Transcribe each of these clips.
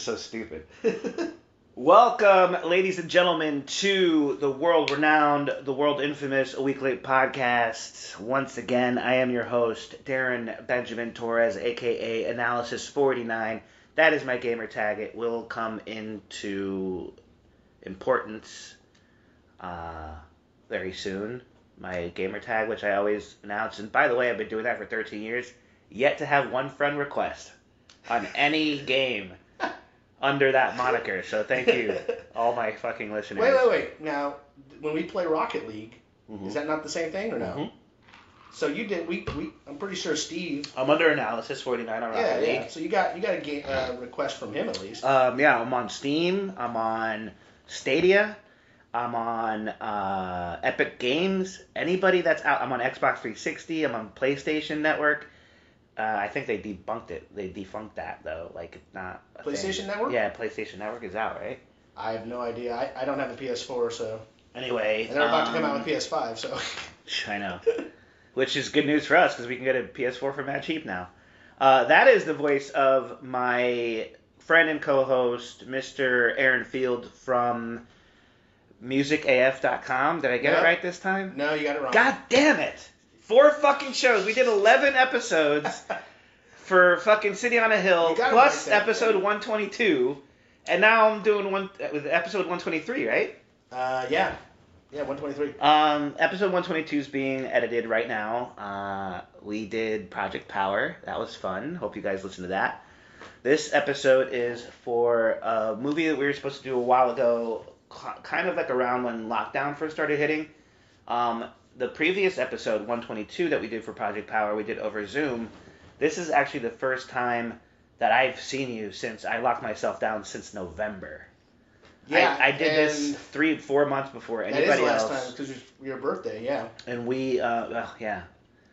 so stupid. Welcome, ladies and gentlemen, to the world renowned, the world infamous A Week Late podcast. Once again, I am your host, Darren Benjamin Torres, aka Analysis 49. That is my gamer tag. It will come into importance uh, very soon. My gamer tag, which I always announce. And by the way, I've been doing that for 13 years. Yet to have one friend request on any game under that moniker. So thank you, all my fucking listeners. Wait, wait, wait. Now, when we play Rocket League, Mhm. is that not the same thing or no? Mhm. So you did. We, we. I'm pretty sure Steve. I'm under analysis 49 on Rocket Yeah, League. yeah. So you got you got a game, uh, request from him at least. Um, yeah, I'm on Steam. I'm on Stadia. I'm on uh, Epic Games. Anybody that's out, I'm on Xbox 360. I'm on PlayStation Network. Uh, I think they debunked it. They defunct that though. Like it's not. a thing. PlayStation Network? Yeah, PlayStation Network is out, right? I have no idea. I, I don't have a PS4, so Anyway, and they're about to come out um, with PS5. So I know. Which is good news for us because we can get a PS4 for mad cheap now. Uh, that is the voice of my friend and co-host, Mr. Aaron Field from musicaf.com. Did I get Yeah. it right this time? no, you got it wrong. God damn it! Four fucking shows. We did 11 episodes for fucking City on a Hill You got it plus episode 122, and now I'm doing one with episode 123, right? uh, yeah, yeah, 123. Um, episode 122 is being edited right now. Uh, we did Project Power. That was fun. Hope you guys listen to that. This episode is for a movie that we were supposed to do a while ago, kind of like around when lockdown first started hitting. Um, the previous episode, 122, that we did for Project Power, we did over Zoom. This is actually the first time that I've seen you since I locked myself down since November. Yeah, I, I did this three, four months before That anybody is the last else. time because your birthday. Yeah. And we, uh, well, yeah,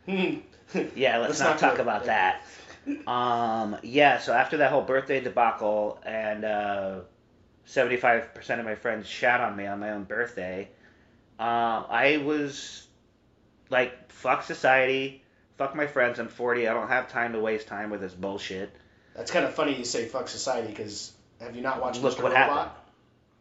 yeah. yeah. Let's, Let's not, not talk about that. Um, yeah. So after that whole birthday debacle, and uh, seventy-five percent of my friends shat on me on my own birthday, uh, I was like, "Fuck society, fuck my friends. I'm forty. I don't have time to waste time with this bullshit." That's kind of funny you say fuck society because have you not watched Look Mr. what Robot? happened.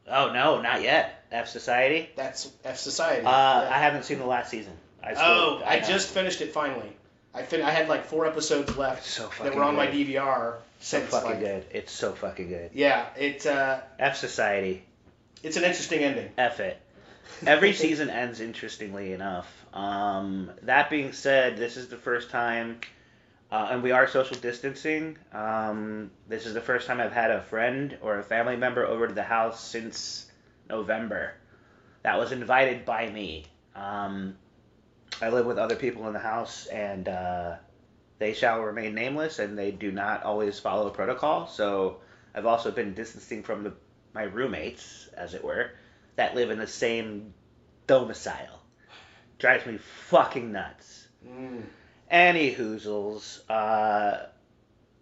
Oh no, not yet. F Society. That's F Society. Uh, Yeah. I haven't seen the last season. I still, oh, I, know. just finished it finally. I fin- I had like four episodes left so that were on my. DVR. So fucking like- good. It's so fucking good. Yeah, it uh, F Society. it's an interesting ending. F it. Every season ends interestingly enough. Um, that being said, this is the first time, uh, and we are social distancing. Um, this is the first time I've had a friend or a family member over to the house since November. That was invited by me. Um, I live with other people in the house, and uh, they shall remain nameless, and they do not always follow protocol. So I've also been distancing from the, my roommates, as it were, that live in the same domicile. Drives me fucking nuts. Mm. Any hoozles, uh,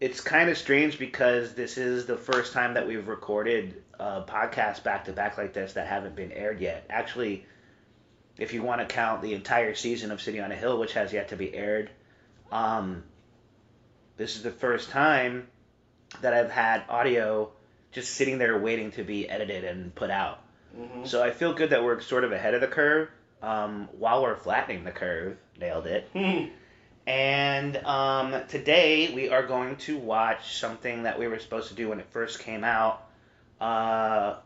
it's kind of strange because this is the first time that we've recorded a podcast back to back like this that haven't been aired yet. Actually, if you want to count the entire season of City on a Hill, which has yet to be aired, um, this is the first time that I've had audio just sitting there waiting to be edited and put out. hmm So I feel good that we're sort of ahead of the curve um, while we're flattening the curve. Nailed it. Hmm. And um, today we are going to watch something that we were supposed to do when it first came out. Uh,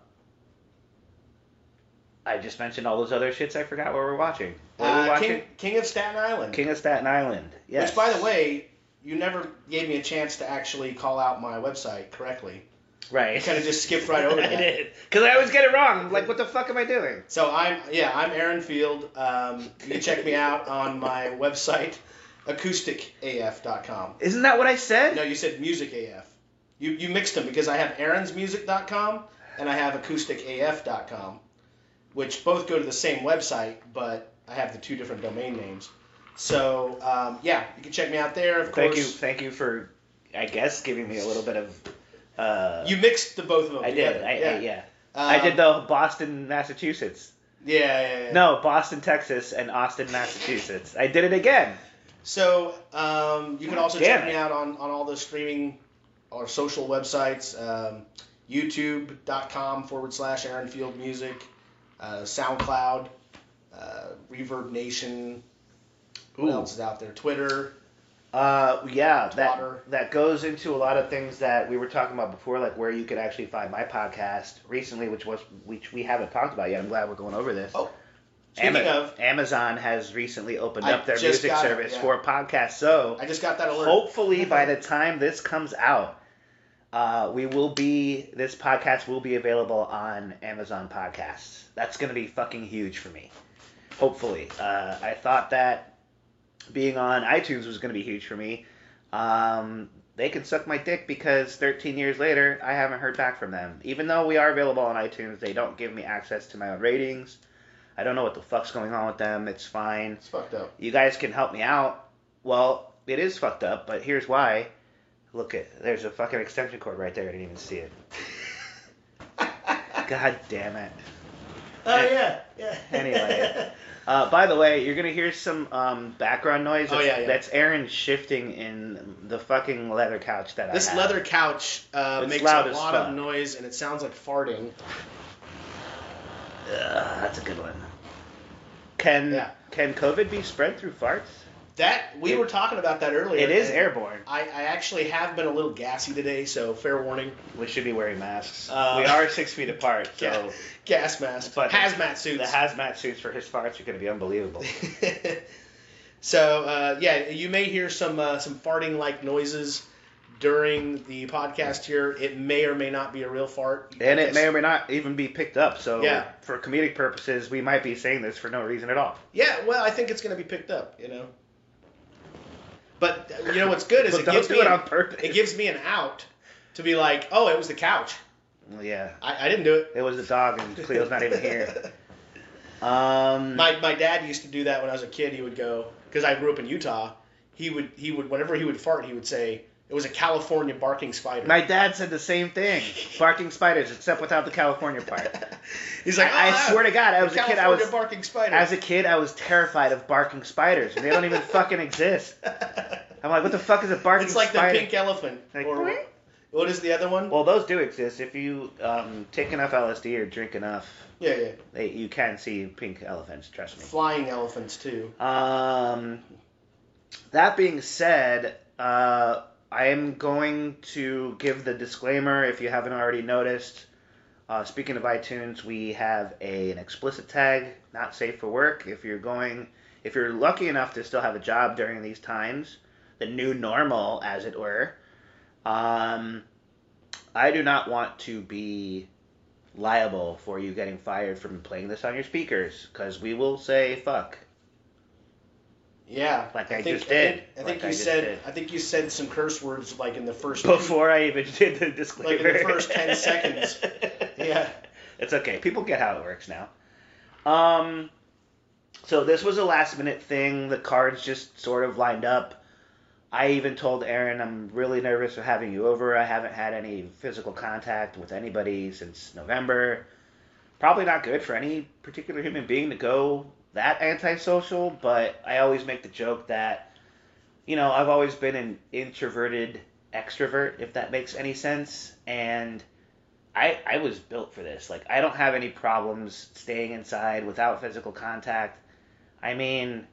I just mentioned all those other shits. I forgot what we're watching. What are we Uh, watching? King, King of Staten Island. King of Staten Island. Yes. Which, by the way, you never gave me a chance to actually call out my website correctly. Right. You kind of just skipped right over I did because I always get it wrong. I'm like, what the fuck am I doing? So I'm yeah I'm Aaron Field. Um, you can check me out on my website, acousticaf.com. Isn't that what I said? No, you said musicaf. You you mixed them because I have aaronsmusic.com and I have acousticaf.com, which both go to the same website, but I have the two different domain names. So um, yeah, you can check me out there. Of Thank you, thank you for, I guess, giving me a little bit of. Uh, you mixed the both of them I together. did. I, yeah. I, yeah. Um, I did the Boston, Massachusetts. Yeah, yeah, yeah. No, Boston, Texas, and Austin, Massachusetts. I did it again. So um, you can also Damn check me out on, on all the streaming or social websites. Um, YouTube.com forward slash Aaron Field Music, uh, SoundCloud, uh, Reverb Nation. What else is out there? Twitter. Uh, yeah, that that goes into a lot of things that we were talking about before, like where you could actually find my podcast recently, which was which we haven't talked about yet. I'm glad we're going over this. Oh, Speaking Ama- of, Amazon has recently opened I up their music got it, service yeah. for podcasts, so I just got that alert. hopefully by the time this comes out, uh, we will be this podcast will be available on Amazon Podcasts. That's gonna be fucking huge for me. Hopefully, uh, I thought that being on iTunes was gonna be huge for me. Um, they can suck my dick because 13 years later, I haven't heard back from them. Even though we are available on iTunes, they don't give me access to my own ratings. I don't know what the fuck's going on with them. It's fine It's fucked up. you guys can help me out. Well, it is fucked up, but here's why. Look at there's a fucking extension cord right there. I didn't even see it. God damn it. Oh yeah, yeah. Anyway. Uh, by the way, you're gonna hear some um, background noise. Oh, That's- yeah, yeah. That's Aaron shifting in the fucking leather couch that This I have. This leather couch uh, makes a lot fuck. of noise and it sounds like farting. Ugh, that's a good one. Can Yeah. can COVID be spread through farts? That we It- were talking about that earlier. It is airborne. I, I actually have been a little gassy today, so fair warning. We should be wearing masks. Uh, we are six feet apart, so Ga- gas mask, But hazmat suits. the hazmat suits for his farts are gonna be unbelievable. so uh, yeah, you may hear some uh, some farting like noises during the podcast here. It may or may not be a real fart. And it may or may not even be picked up. So Yeah. for comedic purposes, we might be saying this for no reason at all. Yeah, well, I think it's going to be picked up. You know. But uh, you know what's good is it gives me it an, it gives me an out to be like, oh, it was the couch. Yeah, I, I didn't do it. it was the dog, and Cleo's not even here. Um, My my dad used to do that when I was a kid. He would go because I grew up in Utah. He would he would whenever he would fart, he would say it was a California barking spider. my dad said the same thing. Barking spiders, except without the California part. He's like, I, "Oh, I swear to God, I was a kid. I California was barking spider. as a kid, I was terrified of barking spiders. They don't even fucking exist. I'm like, what the fuck is a barking spider? it's like spider? the pink elephant. Like, or boing. what is the other one? Well, those do exist. If you um, take enough LSD or drink enough, yeah, yeah. they, you can see pink elephants. Trust me. Flying elephants too. Um, that being said, uh, I am going to give the disclaimer if you haven't already noticed. Uh, speaking of iTunes, we have a, an explicit tag, not safe for work. If you're going, if you're lucky enough to still have a job during these times, the new normal, as it were, um, I do not want to be liable for you getting fired from playing this on your speakers, because we will say fuck. Yeah. Like I think, just did. I think, I think I you just said did. I think you said some curse words like in the first Before I even did the disclaimer. Like in the first 10 seconds. Yeah. It's okay. People get how it works now. Um, so this was a last minute thing. The cards just sort of lined up. I even told Aaron I'm really nervous of having you over. I haven't had any physical contact with anybody since November. Probably not good for any particular human being to go that antisocial, but I always make the joke that, you know, I've always been an introverted extrovert, if that makes any sense. And I, I was built for this. Like, I don't have any problems staying inside without physical contact. I mean,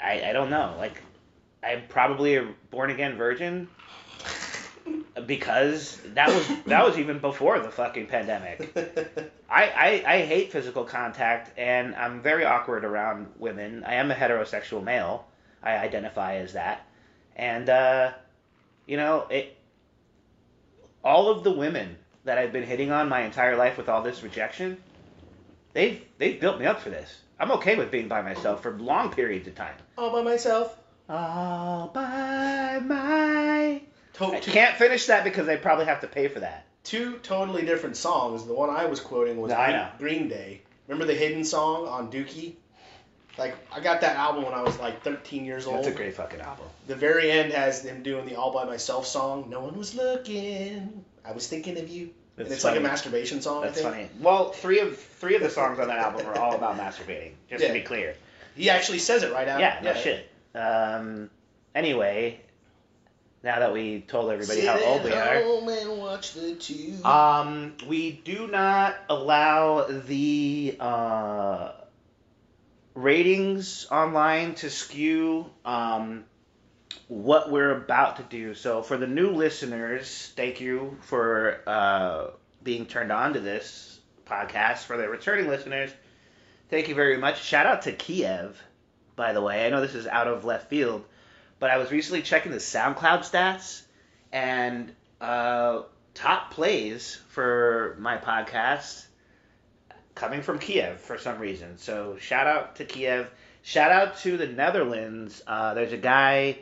I, I don't know. Like, I'm probably a born again virgin because that was that was even before the fucking pandemic. I, I, I hate physical contact and I'm very awkward around women. I am a heterosexual male. I identify as that. And uh, you know, it all of the women that I've been hitting on my entire life with all this rejection, they've they've built me up for this. I'm okay with being by myself for long periods of time. All by myself. All by my To- I can't finish that because they probably have to pay for that. two totally different songs. The one I was quoting was No, I Green, know. Green Day. Remember the hidden song on Dookie? Like I got that album when I was like 13 years old. That's a great fucking album. The very end has them doing the All by Myself song. No one was looking. I was thinking of you. and That's it's like a funny. masturbation song. That's I think. funny. Well, three of three of the songs on that album are all about masturbating. Just Yeah. to be clear. He actually says it right out. Yeah, no shit. Um, anyway, now that we told everybody Sit how old we are, home and watch the tube. um, we do not allow the uh, ratings online to skew um, what we're about to do. So for the new listeners, thank you for uh, being turned on to this podcast. For the returning listeners, thank you very much. Shout out to Kiev, by the way. I know this is out of left field, but I was recently checking the SoundCloud stats and uh, top plays for my podcast coming from Kiev for some reason. So shout out to Kiev. Shout out to the Netherlands. Uh, there's a guy.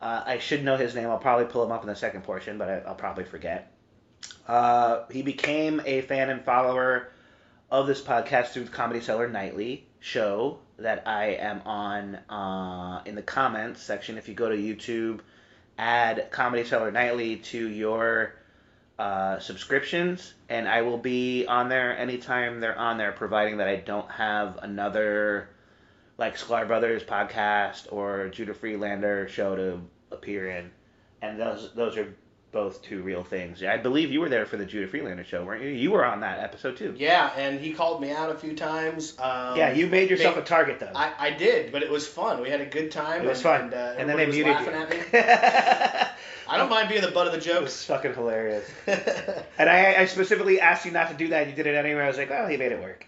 Uh, I should know his name. I'll probably pull him up in the second portion, but I, I'll probably forget. Uh, he became a fan and follower of this podcast through the Comedy Cellar Nightly show that I am on uh, in the comments section. If you go to YouTube, add Comedy Cellar Nightly to your uh, subscriptions, and I will be on there anytime they're on there, providing that I don't have another like Sklar Brothers podcast or Judah Friedlander show to appear in. And those those are both two real things. I believe you were there for the Judah Friedlander show, weren't you? You were on that episode too. Yeah, and he called me out a few times. Um, yeah, you made yourself they- a target though. I, I did, but it was fun. We had a good time. it was and, fun. And, uh, and then they was muted you. laughing at me. I don't mind being the butt of the It was fucking hilarious. And I, I specifically asked you not to do that. You did it anyway. I was like, well, he made it work.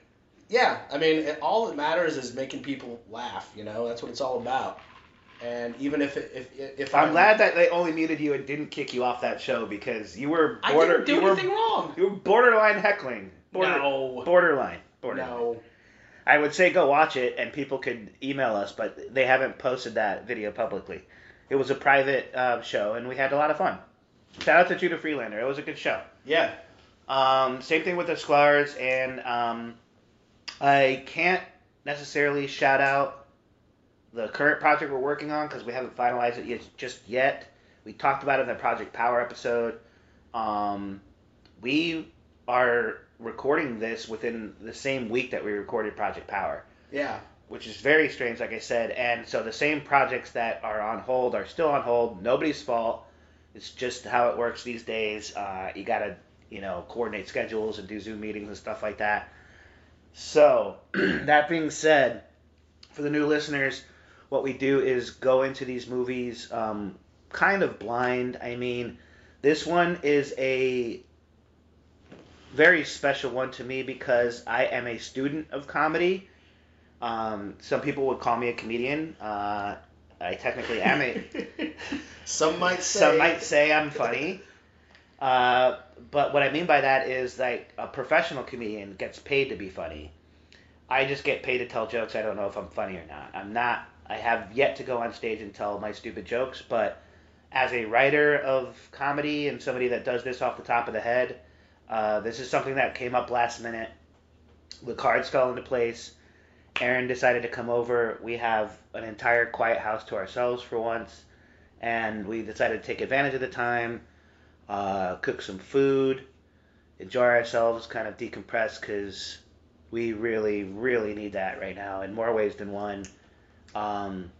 yeah, I mean, it, all that matters is making people laugh. You know, that's what it's all about. And even if it, if if I'm glad that they only muted you and didn't kick you off that show because you were I didn't do you were, anything wrong. you were borderline heckling. Border, no, Borderline. Borderline. no. I would say go watch it and people could email us, but they haven't posted that video publicly. It was a private uh, show and we had a lot of fun. Shout out to Judah Friedlander. It was a good show. Yeah, Um, same thing with the Sklars, and um, I can't necessarily shout out the current project we're working on because we haven't finalized it yet, just yet. We talked about it in the Project Power episode. Um, we are recording this within the same week that we recorded Project Power, yeah. which is very strange, like I said. And so the same projects that are on hold are still on hold. Nobody's fault. It's just how it works these days. Uh, you gotta, you know, coordinate schedules and do Zoom meetings and stuff like that. So, that being said, for the new listeners, what we do is go into these movies um, kind of blind. I mean, this one is a very special one to me because I am a student of comedy. Um, some people would call me a comedian. Uh, I technically am a. Some might say. Some might say I'm funny. Uh, but what I mean by that is like a professional comedian gets paid to be funny. I just get paid to tell jokes. I don't know if I'm funny or not. I'm not. I have yet to go on stage and tell my stupid jokes, but as a writer of comedy and somebody that does this off the top of the head, uh, this is something that came up last minute. The cards fell into place. Aaron decided to come over. We have an entire quiet house to ourselves for once, and we decided to take advantage of the time, uh, cook some food, enjoy ourselves, kind of decompress because we really, really need that right now in more ways than one. Um,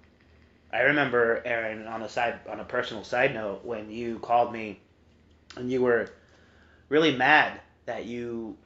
I remember Aaron on a side on a personal side note when you called me and you were really mad that you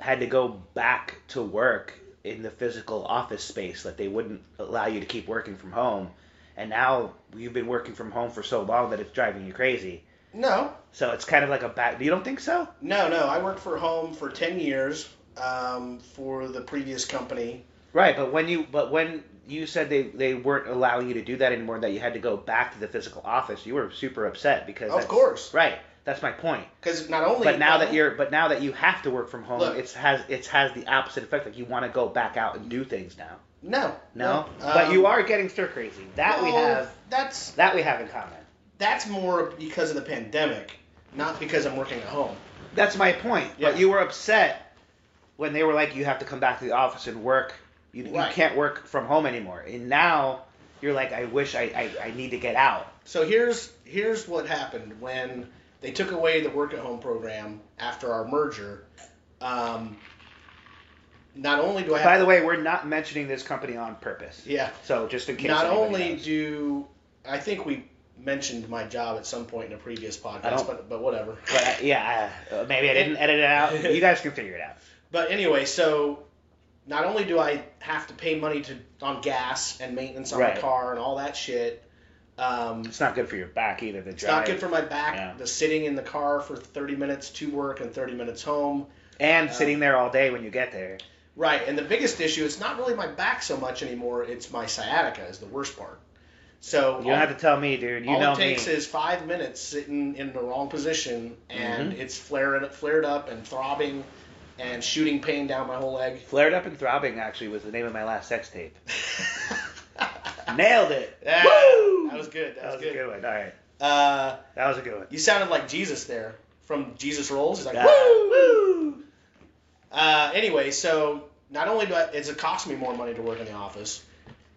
had to go back to work in the physical office space that they wouldn't allow you to keep working from home and now you've been working from home for so long that it's driving you crazy No, so it's kind of like a back you don't think so no, no. I worked for home for ten years um, for the previous company. right but when you but when you said they, they weren't allowing you to do that anymore that you had to go back to the physical office. You were super upset because Of course, right. That's my point. Because not only. but now that you're but now that you have to work from home Look. it's has it's has the opposite effect. Like you want to go back out and do things now. No, no, no, but um, you are getting stir crazy. That we have That's that we have in common. That's more because of the pandemic, not because I'm working at home. that's my point. Yeah. but you were upset when they were like you have to come back to the office and work you, you can't work from home anymore and now you're like i wish I, I, I need to get out So here's here's what happened when they took away the work at home program after our merger. Um, not only do I have By the way, we're not mentioning this company on purpose. yeah, So just in case. not only knows. do I think we mentioned my job at some point in a previous podcast, but but whatever. But yeah, uh, maybe I didn't edit it out. You guys can figure it out. But anyway, so not only do I have to pay money to on gas and maintenance on Right. my car and all that shit, um, It's not good for your back either. The it's not good for my back. Yeah. The sitting in the car for 30 minutes to work and 30 minutes home. and uh, sitting there all day when you get there. Right, and the biggest issue it's not really my back so much anymore. It's my sciatica is the worst part. So You don't have to tell me, dude. You all know it takes me. is five minutes sitting in the wrong position, and Mm-hmm. it's flared up and throbbing, and shooting pain down my whole leg. Flared up and throbbing actually was the name of my last sex tape. Nailed it. Yeah, Woo! that was good. That, That was, was a good. good one. All right, Uh, that was a good one. you sounded like Jesus there from Jesus Rolls. He's like, Ah, woo! woo! Uh, anyway, so not only do I, it's it cost me more money to work in the office,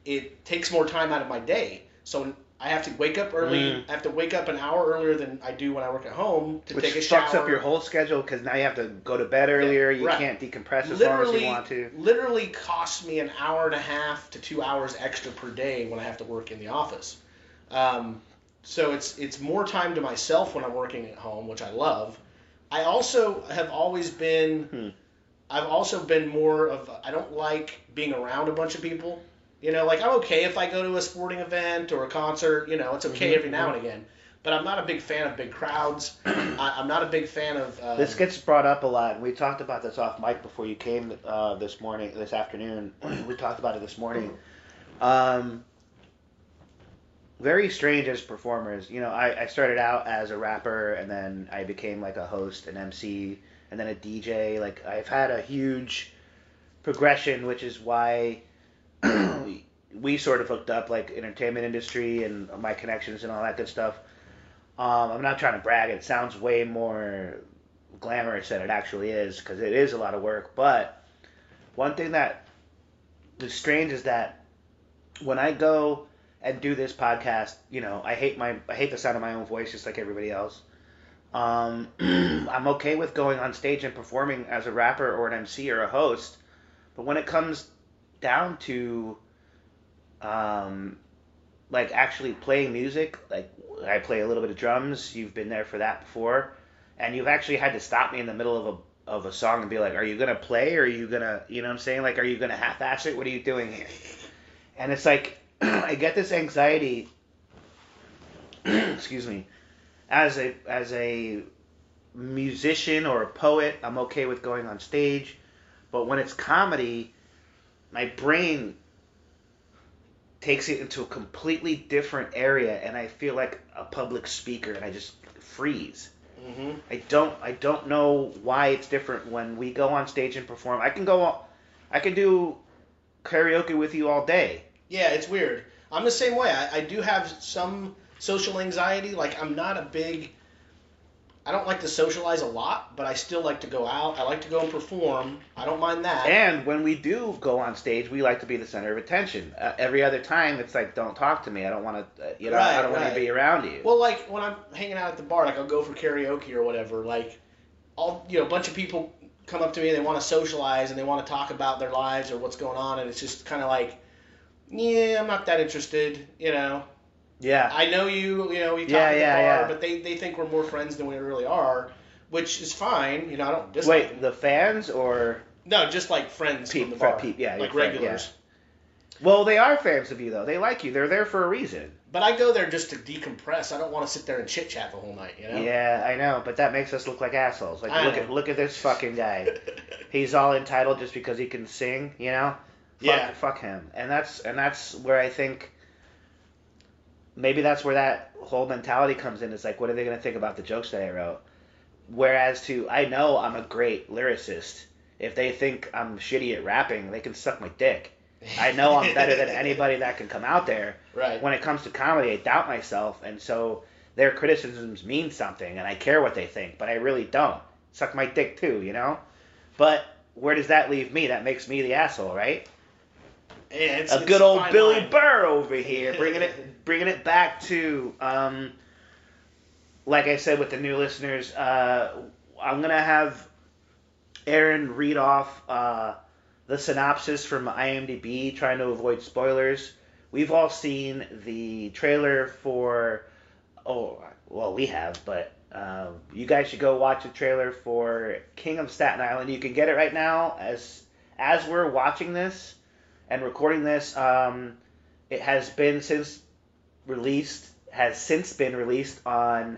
it takes more time out of my day. So I have to wake up early. Mm. I have to wake up an hour earlier than I do when I work at home to Which take a shower. Which fucks up your whole schedule because now you have to go to bed earlier. You right. can't decompress as long as you want to. literally costs me an hour and a half to two hours extra per day when I have to work in the office. Um, so it's it's more time to myself when I'm working at home, which I love. I also have always been. Hmm. I've also been more of. I don't like being around a bunch of people. You know, like I'm okay if I go to a sporting event or a concert. You know, it's okay Mhm, every now and again. But I'm not a big fan of big crowds. I, I'm not a big fan of. Um, This gets brought up a lot. and We talked about this off mic before you came uh, this morning, this afternoon. we talked about it this morning. Um, very strange as performers. You know, I, I started out as a rapper, and then I became like a host, an MC, and then a DJ. Like I've had a huge progression, which is why we sort of hooked up, like entertainment industry and my connections and all that good stuff. Um, I'm not trying to brag. It sounds way more glamorous than it actually is because it is a lot of work. But one thing that is strange is that when I go and do this podcast, you know, I hate my I hate the sound of my own voice just like everybody else. Um, I'm okay with going on stage and performing as a rapper or an MC or a host, but when it comes down to um, like actually playing music, like I play a little bit of drums. You've been there for that before, and you've actually had to stop me in the middle of a of a song and be like, "Are you gonna play? Or are you gonna, you know, what I'm saying? Like, are you gonna half-ass it? What are you doing here?" And it's like I get this anxiety. excuse me, as a as a musician or a poet, I'm okay with going on stage, but when it's comedy, my brain takes it into a completely different area and I feel like a public speaker and I just freeze. hmm I don't I don't know why it's different when we go on stage and perform. I can go all- I can do karaoke with you all day. Yeah, it's weird. I'm the same way. I, I do have some social anxiety. Like I'm not a big. I don't like to socialize a lot, but I still like to go out. I like to go and perform. I don't mind that. And when we do go on stage, we like to be the center of attention. Uh, every other time it's like don't talk to me. I don't want to uh, you know right, I don't want to be around you. Well, like when I'm hanging out at the bar, like I'll go for karaoke or whatever. Like, all you know, a bunch of people come up to me and they want to socialize and they want to talk about their lives or what's going on, and it's just kind of like, yeah, I'm not that interested. You know, yeah. I know you. You know, we talk Yeah, at the yeah, bar, yeah. but they they think we're more friends than we really are, which is fine. You know, I don't dislike Wait, them. the fans or No, just like friends Peop- from the bar, peop- yeah, like friend, regulars. Well, they are fans of you though. They like you. They're there for a reason. But I go there just to decompress. I don't want to sit there and chit chat the whole night. You know. Yeah, I know, but that makes us look like assholes. Like I look know. at look at this fucking guy. He's all entitled just because he can sing, you know? Fuck, Yeah. fuck him. And that's and that's where I think maybe that's where that whole mentality comes in. It's like what are they going to think about the jokes that I wrote? Whereas to I know I'm a great lyricist. If they think I'm shitty at rapping, they can suck my dick. I know I'm better than anybody that can come out there. Right. When it comes to comedy, I doubt myself, and so their criticisms mean something, and I care what they think, but I really don't. Suck my dick too, you know. But where does that leave me? That makes me the asshole, right? Yeah, it's, a it's good old Billy line. Burr over here, bringing it, bringing it back to um, like I said with the new listeners, uh, I'm gonna have Aaron read off uh, the synopsis from IMDb, trying to avoid spoilers. We've all seen the trailer for. Oh, well, we have, but um, you guys should go watch the trailer for King of Staten Island. You can get it right now as as we're watching this and recording this. Um, it has been since released has since been released on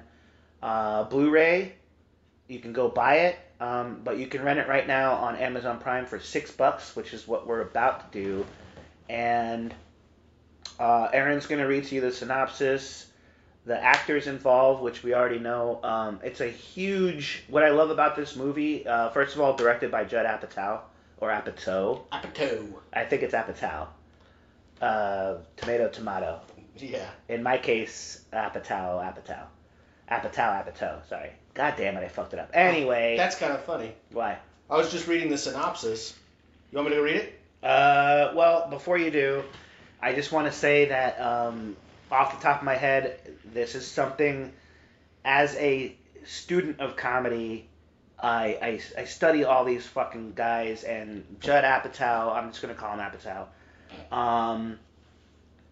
uh, Blu-ray. You can go buy it, um, but you can rent it right now on Amazon Prime for six bucks, which is what we're about to do. And uh, Aaron's going to read to you the synopsis, the actors involved, which we already know. Um, it's a huge. What I love about this movie, uh, first of all, directed by Judd Apatow or Apatow. Apatow. I think it's Apatow. Uh, tomato, tomato. Yeah. In my case, Apatow, Apatow. Apatow, Apatow. Sorry. God damn it, I fucked it up. Anyway. That's kind of funny. Why? I was just reading the synopsis. You want me to read it? Uh, well, before you do, I just want to say that um, off the top of my head, this is something as a student of comedy. I, I, I study all these fucking guys and Judd Apatow, I'm just gonna call him Apatow, um,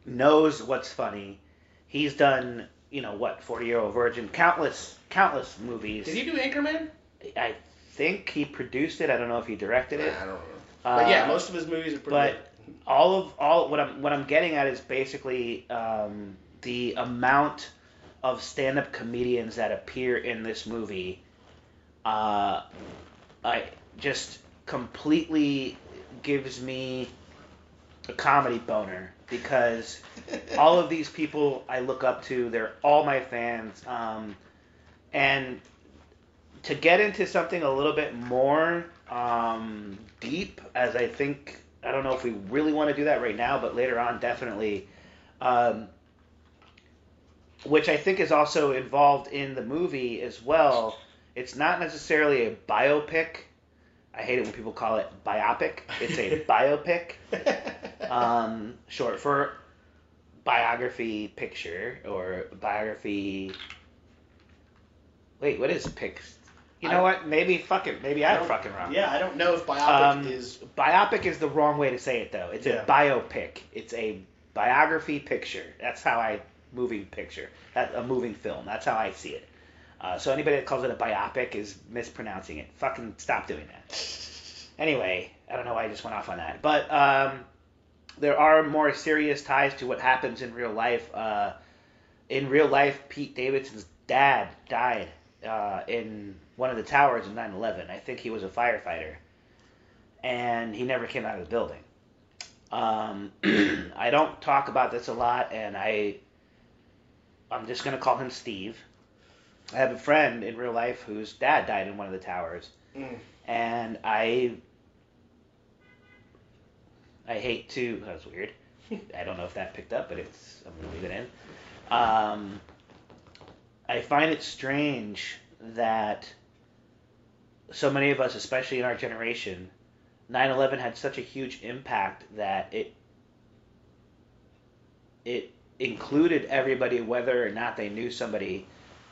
knows what's funny. He's done, you know, what, 40 Year Old Virgin, countless, countless movies. Did he do Anchorman? I think he produced it. I don't know if he directed it. I don't know. But yeah, Uh, most of his movies are pretty but good. all of all what I'm what I'm getting at is basically um, the amount of stand-up comedians that appear in this movie. Uh, I just completely gives me a comedy boner because all of these people I look up to. They're all my fans. Um, and to get into something a little bit more um, deep, as I think, I don't know if we really want to do that right now, but later on, definitely. Um, which I think is also involved in the movie as well. It's not necessarily a biopic. I hate it when people call it biopic. It's a biopic um, short for biography picture or biography. Wait, what is pic? You know I- what? Maybe fuck it. Maybe I I'm don't- fucking wrong. yeah, I don't know if biopic Um, is. Biopic is the wrong way to say it though. It's Yeah. a biopic. It's a biography picture. That's how I moving picture. That a moving film. That's how I see it. Uh, so anybody that calls it a biopic is mispronouncing it. Fucking stop doing that. Anyway, I don't know why I just went off on that, but um, there are more serious ties to what happens in real life. Uh, in real life, Pete Davidson's dad died uh, in one of the towers in 9/11. I think he was a firefighter, and he never came out of the building. Um, I don't talk about this a lot, and I I'm just gonna call him Steve. I have a friend in real life whose dad died in one of the towers, Mm. and I I hate to. That was weird. I don't know if that picked up, but it's I'm gonna leave it in. Um, I find it strange that so many of us, especially in our generation, 9/11 had such a huge impact that it it included everybody, whether or not they knew somebody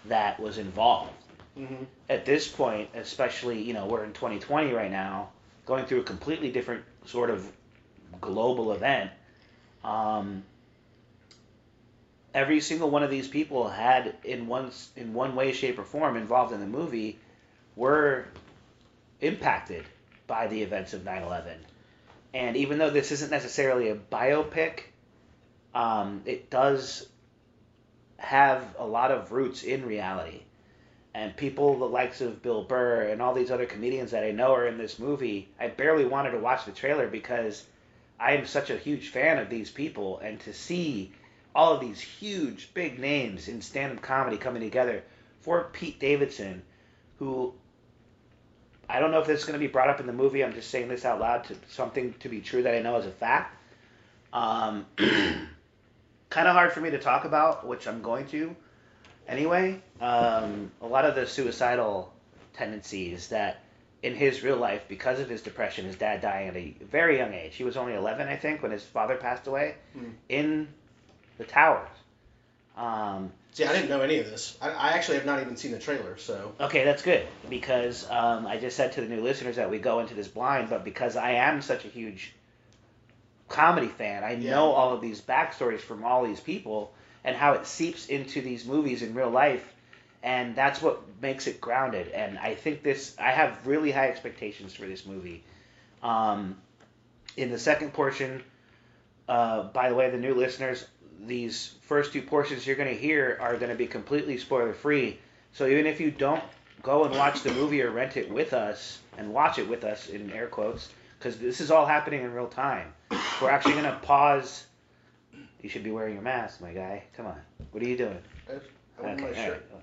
that was involved hmm at this point, especially, you know, we're in 2020 right now, going through a completely different sort of global event. Um, every single one of these people had, in one in one way, shape, or form, involved in the movie, were impacted by the events of 9/11. And even though this isn't necessarily a biopic, um, it does have a lot of roots in reality and people the likes of Bill Burr and all these other comedians that I know are in this movie, I barely wanted to watch the trailer because I am such a huge fan of these people and to see all of these huge big names in stand-up comedy coming together for Pete Davidson who I don't know if this is going to be brought up in the movie. I'm just saying this out loud to something to be true that I know as a fact. Um, kind of hard for me to talk about, which I'm going to anyway, um, a lot of the suicidal tendencies that in his real life, because of his depression, his dad dying at a very young age. He was only 11, I think, when his father passed away Hmm. in the towers. Um, See, I didn't know any of this. I, I actually have not even seen the trailer, so. Okay, that's good because um, I just said to the new listeners that we go into this blind, but because I am such a huge comedy fan, I Yeah. know all of these backstories from all these people and how it seeps into these movies in real life, and that's what makes it grounded. And I think this, I have really high expectations for this movie. Um, in the second portion, uh, by the way, the new listeners, these first two portions you're going to hear are going to be completely spoiler free. So even if you don't go and watch the movie or rent it with us and watch it with us in air quotes, because this is all happening in real time, we're actually going to pause. You should be wearing your mask, my guy. Come on. What are you doing? I in my shirt. right.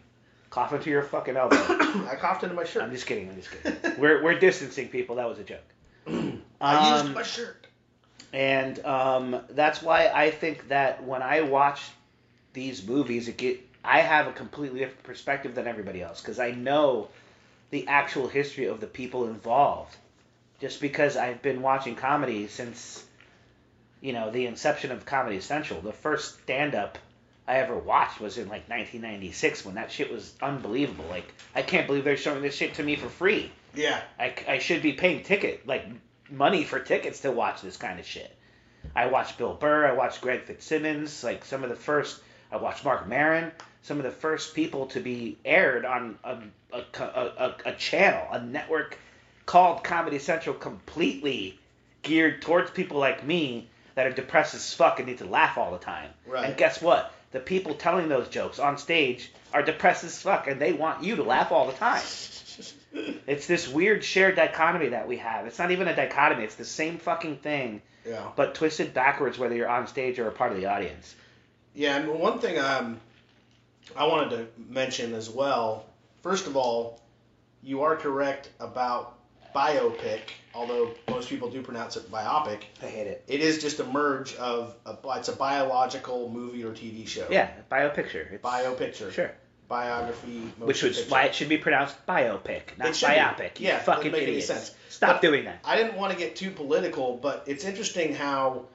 Cough into your fucking elbow. I coughed into my shirt. I'm just kidding. I'm just kidding. We're, we're distancing people. That was a joke. I Um, used my shirt. and um, that's why I think that when I watch these movies, it get I have a completely different perspective than everybody else because I know the actual history of the people involved. Just because I've been watching comedy since you know the inception of Comedy Central, the first stand-up I ever watched was in like 1996 when that shit was unbelievable. Like I can't believe they're showing this shit to me for free. Yeah. I, I should be paying ticket like money for tickets to watch this kind of shit. I watched Bill Burr. I watched Greg Fitzsimmons. Like some of the first. I watched Marc Maron. Some of the first people to be aired on a, a, a, a, a channel, a network called Comedy Central, completely geared towards people like me that are depressed as fuck and need to laugh all the time. Right. And guess what? The people telling those jokes on stage are depressed as fuck and they want you to laugh all the time. It's this weird shared dichotomy that we have. It's not even a dichotomy. It's the same fucking thing, yeah. but twisted backwards, whether you're on stage or a part of the audience. Yeah, and one thing um, I wanted to mention as well. First of all, you are correct about biopic, although most people do pronounce it biopic. I hate it. It is just a merge of a, it's a biological movie or TV show. Yeah, biopicture. It's, Bio. Sure. Biography. Which is picture. why it should be pronounced biopic, not biopic. You Yeah, fucking idiots. sense. Stop But- doing that. I didn't want to get too political, but it's interesting how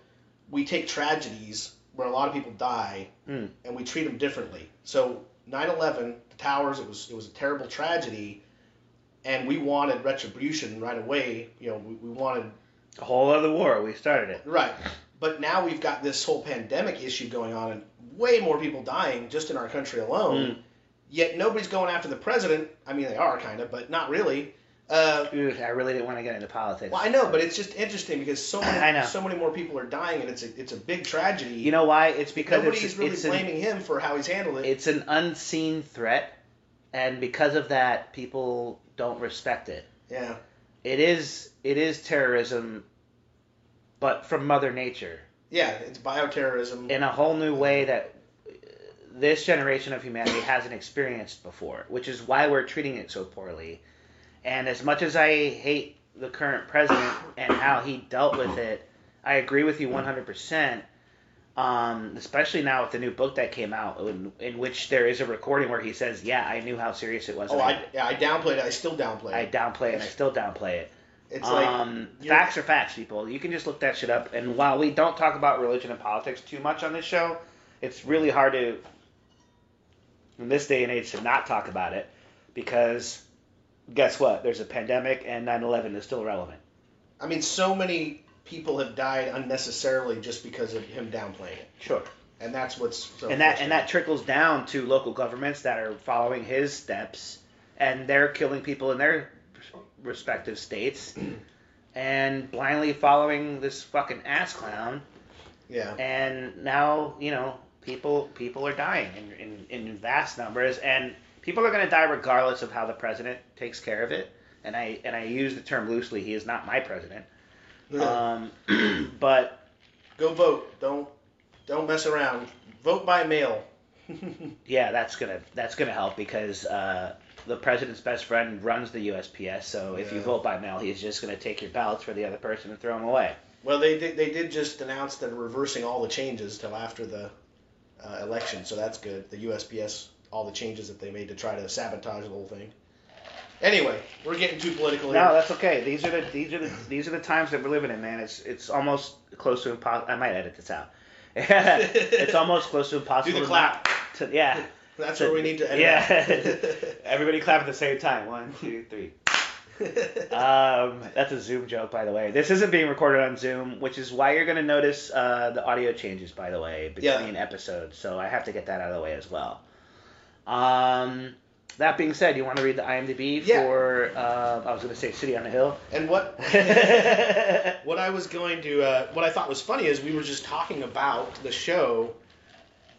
we take tragedies where a lot of people die Mm. and we treat them differently. So 9/11, the towers, it was it was a terrible tragedy, and we wanted retribution right away. You know, we, we wanted A whole other war. We started it. right, but now we've got this whole pandemic issue going on, and way more people dying just in our country alone. Mm. Yet nobody's going after the president. I mean, they are kind of, but not really. Uh, I really didn't want to get into politics. well, I know, but it's just interesting because so many, so many more people are dying, and it's a, it's a big tragedy. You know why? It's because nobody's it's, really it's an, blaming him for how he's handled it. it's an unseen threat, and because of that, people don't respect it. yeah, It is it is terrorism, but from Mother Nature yeah, it's bioterrorism. in a whole new way that uh, this generation of humanity hasn't experienced before, which is why we're treating it so poorly. And as much as I hate the current president and how he dealt with it, I agree with you 100%. Um, especially now with the new book that came out, in, in which there is a recording where he says, "Yeah, I knew how serious it was." oh, and I, yeah, I downplayed it. I still downplay it. I downplay it, and I still downplay it. It's um, you're- facts are facts, people. You can just look that shit up. And while we don't talk about religion and politics too much on this show, it's really hard to, in this day and age, to not talk about it because guess what? There's a pandemic, and 9/11 is still relevant. I mean, so many people have died unnecessarily just because of him downplaying it, Sure. and that's what's so and that and that trickles down to local governments that are following his steps, and they're killing people in their respective states, and blindly following this fucking ass clown. yeah, and now you know people people are dying in, in, in vast numbers and people are going to die regardless of how the president takes care of it. And i and i use the term loosely he is not my president um, but go vote. Don't don't mess around. Vote by mail. yeah that's gonna that's gonna help because uh, the president's best friend runs the usps so if you vote by mail he's just going to take your ballots for the other person and throw them away Well, they did, they did just announce that they're reversing all the changes till after the uh, election, so that's good. The USPS, all the changes that they made to try to sabotage the whole thing. Anyway, we're getting too political here. No, that's okay. These are the these are the these are the times that we're living in, man. It's it's almost close to impossible. I might edit this out, it's almost close to impossible. Do the clap. To, yeah. That's So- where we need to. Edit yeah. Everybody clap at the same time. One, two, three. Um, that's a Zoom joke, by the way. This isn't being recorded on Zoom, which is why you're going to notice uh, the audio changes, by the way, between episodes. So I have to get that out of the way as well. Um, that being said, you want to read the IMDb Yeah. for, uh, I was going to say City on the Hill. and what? what I was going to, uh, what I thought was funny is we were just talking about the show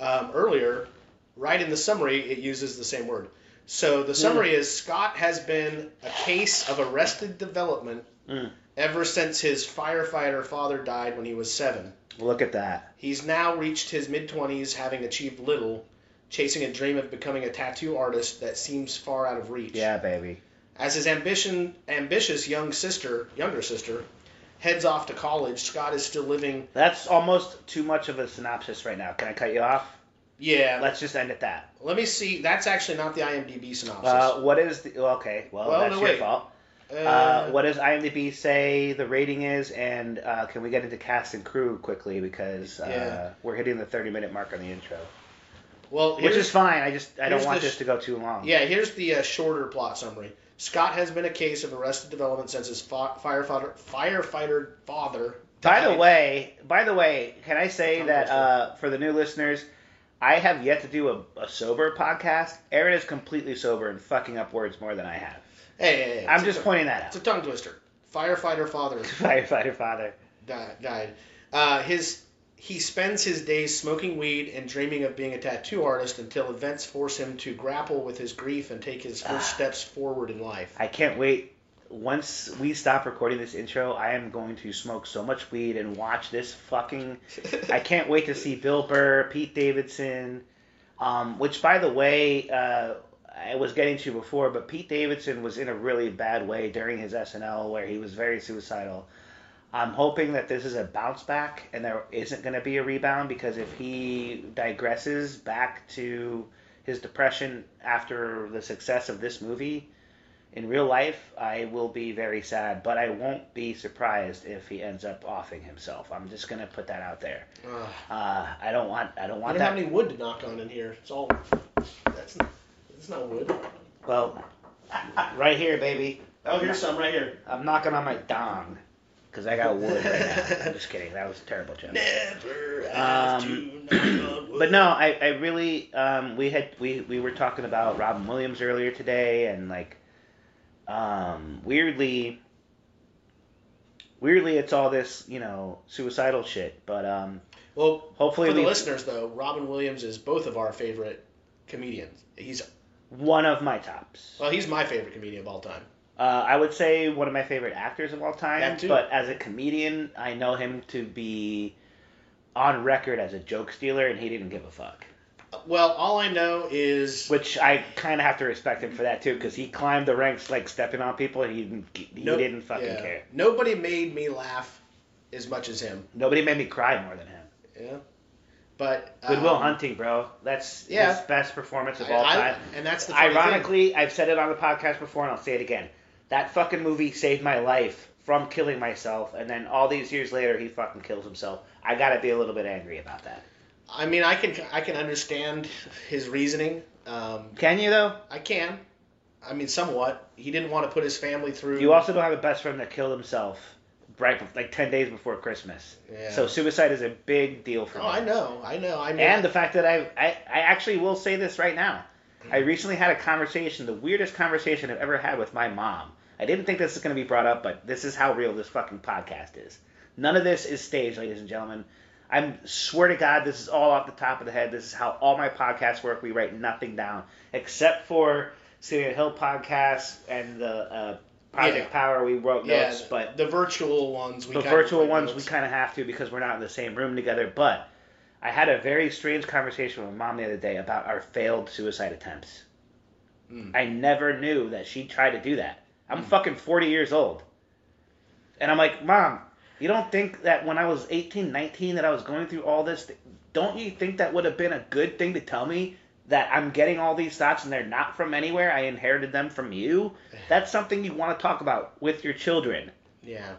um, earlier. Right in the summary, it uses the same word. So the summary is Scott has been a case of arrested development Mm. ever since his firefighter father died when he was seven. Look at that. He's now reached his mid 20s, having achieved little, chasing a dream of becoming a tattoo artist that seems far out of reach. Yeah, baby. As his ambition, ambitious young sister, younger sister, heads off to college, Scott is still living. That's almost too much of a synopsis right now. Can I cut you off? Yeah, Let's just end at that. let me see. That's actually not the IMDb synopsis. Uh, what is the. Okay, well, Well, that's no, your wait. fault. Uh, Uh, what does IMDb say the rating is, and uh, can we get into cast and crew quickly because uh, Yeah. we're hitting the 30 minute mark on the intro, well, which is fine. I just I don't want this sh- to go too long. Yeah, here's the uh, shorter plot summary. Scott has been a case of arrested development since his fa- firefighter firefighter father. By the way, by the way, can I say that uh, for the new listeners, I have yet to do a, a sober podcast. Aaron is completely sober and fucking up words more than I have. hey, hey, hey, I'm just tongue- pointing that out. It's a tongue twister. Firefighter father Firefighter father. di- died. Uh, his he spends his days smoking weed and dreaming of being a tattoo artist until events force him to grapple with his grief and take his first Ah. steps forward in life. I can't wait. Once we stop recording this intro, I am going to smoke so much weed and watch this fucking. I can't wait to see Bill Burr, Pete Davidson, um, which, by the way, uh, I was getting to before, but Pete Davidson was in a really bad way during his SNL where he was very suicidal. I'm hoping that this is a bounce back and there isn't going to be a rebound because if he digresses back to his depression after the success of this movie in real life, I will be very sad, but I won't be surprised if he ends up offing himself. I'm just going to put that out there. Uh, I don't want I don't I want don't have that. any wood to knock on in here. It's all. That's not, that's not wood. Well, right here, baby. Oh, here's some right here. I'm knocking on my dong because I got wood right now. I'm just kidding. That was a terrible joke. Never Um, to knock on wood. But no, I, I really um, we had we, we were talking about Robin Williams earlier today and like um, weirdly weirdly it's all this you know suicidal shit but um, Well, hopefully for the listeners though, Robin Williams is both of our favorite comedians. He's one of my tops well, he's my favorite comedian of all time. Uh, I would say one of my favorite actors of all time but as a comedian I know him to be on record as a joke stealer and he didn't give a fuck Well, all I know is Which I kind of have to respect him for that too, because he climbed the ranks like stepping on people, and he didn't he No- didn't fucking yeah, care. Nobody made me laugh as much as him. Nobody made me cry more than him. Yeah, but Goodwill um, Hunting, bro, that's yeah. his best performance of all I- time. and that's the funny thing. Ironically, I've said it on the podcast before, and I'll say it again. That fucking movie saved my life from killing myself, and then all these years later, he fucking kills himself. I gotta be a little bit angry about that. I mean, I can I can understand his reasoning. Um, Can you though? I can. I mean, somewhat. He didn't want to put his family through. You also don't have a best friend that killed himself right like ten days before Christmas. Yeah. So suicide is a big deal for Oh, me. Oh, I know. I know. I mean, And the fact that I, I, I actually will say this right now. I recently had a conversation, the weirdest conversation I've ever had with my mom. I didn't think this was going to be brought up, but this is how real this fucking podcast is. None of this is staged, ladies and gentlemen. I swear to God, this is all off the top of the head. This is how all my podcasts work. We write nothing down, except for City and Hill podcast and the uh, Project Yeah. Power. We wrote yeah, notes, but the virtual ones. We the virtual ones notes. we kind of have to because we're not in the same room together. But I had a very strange conversation with mom the other day about our failed suicide attempts. Mm. I never knew that she tried to do that. I'm fucking 40 years old. And I'm like, Mom, you don't think that when I was 18, 19, that I was going through all this? Don't you think that would have been a good thing to tell me that I'm getting all these thoughts and they're not from anywhere? I inherited them from you? That's something you want to talk about with your children. Yeah.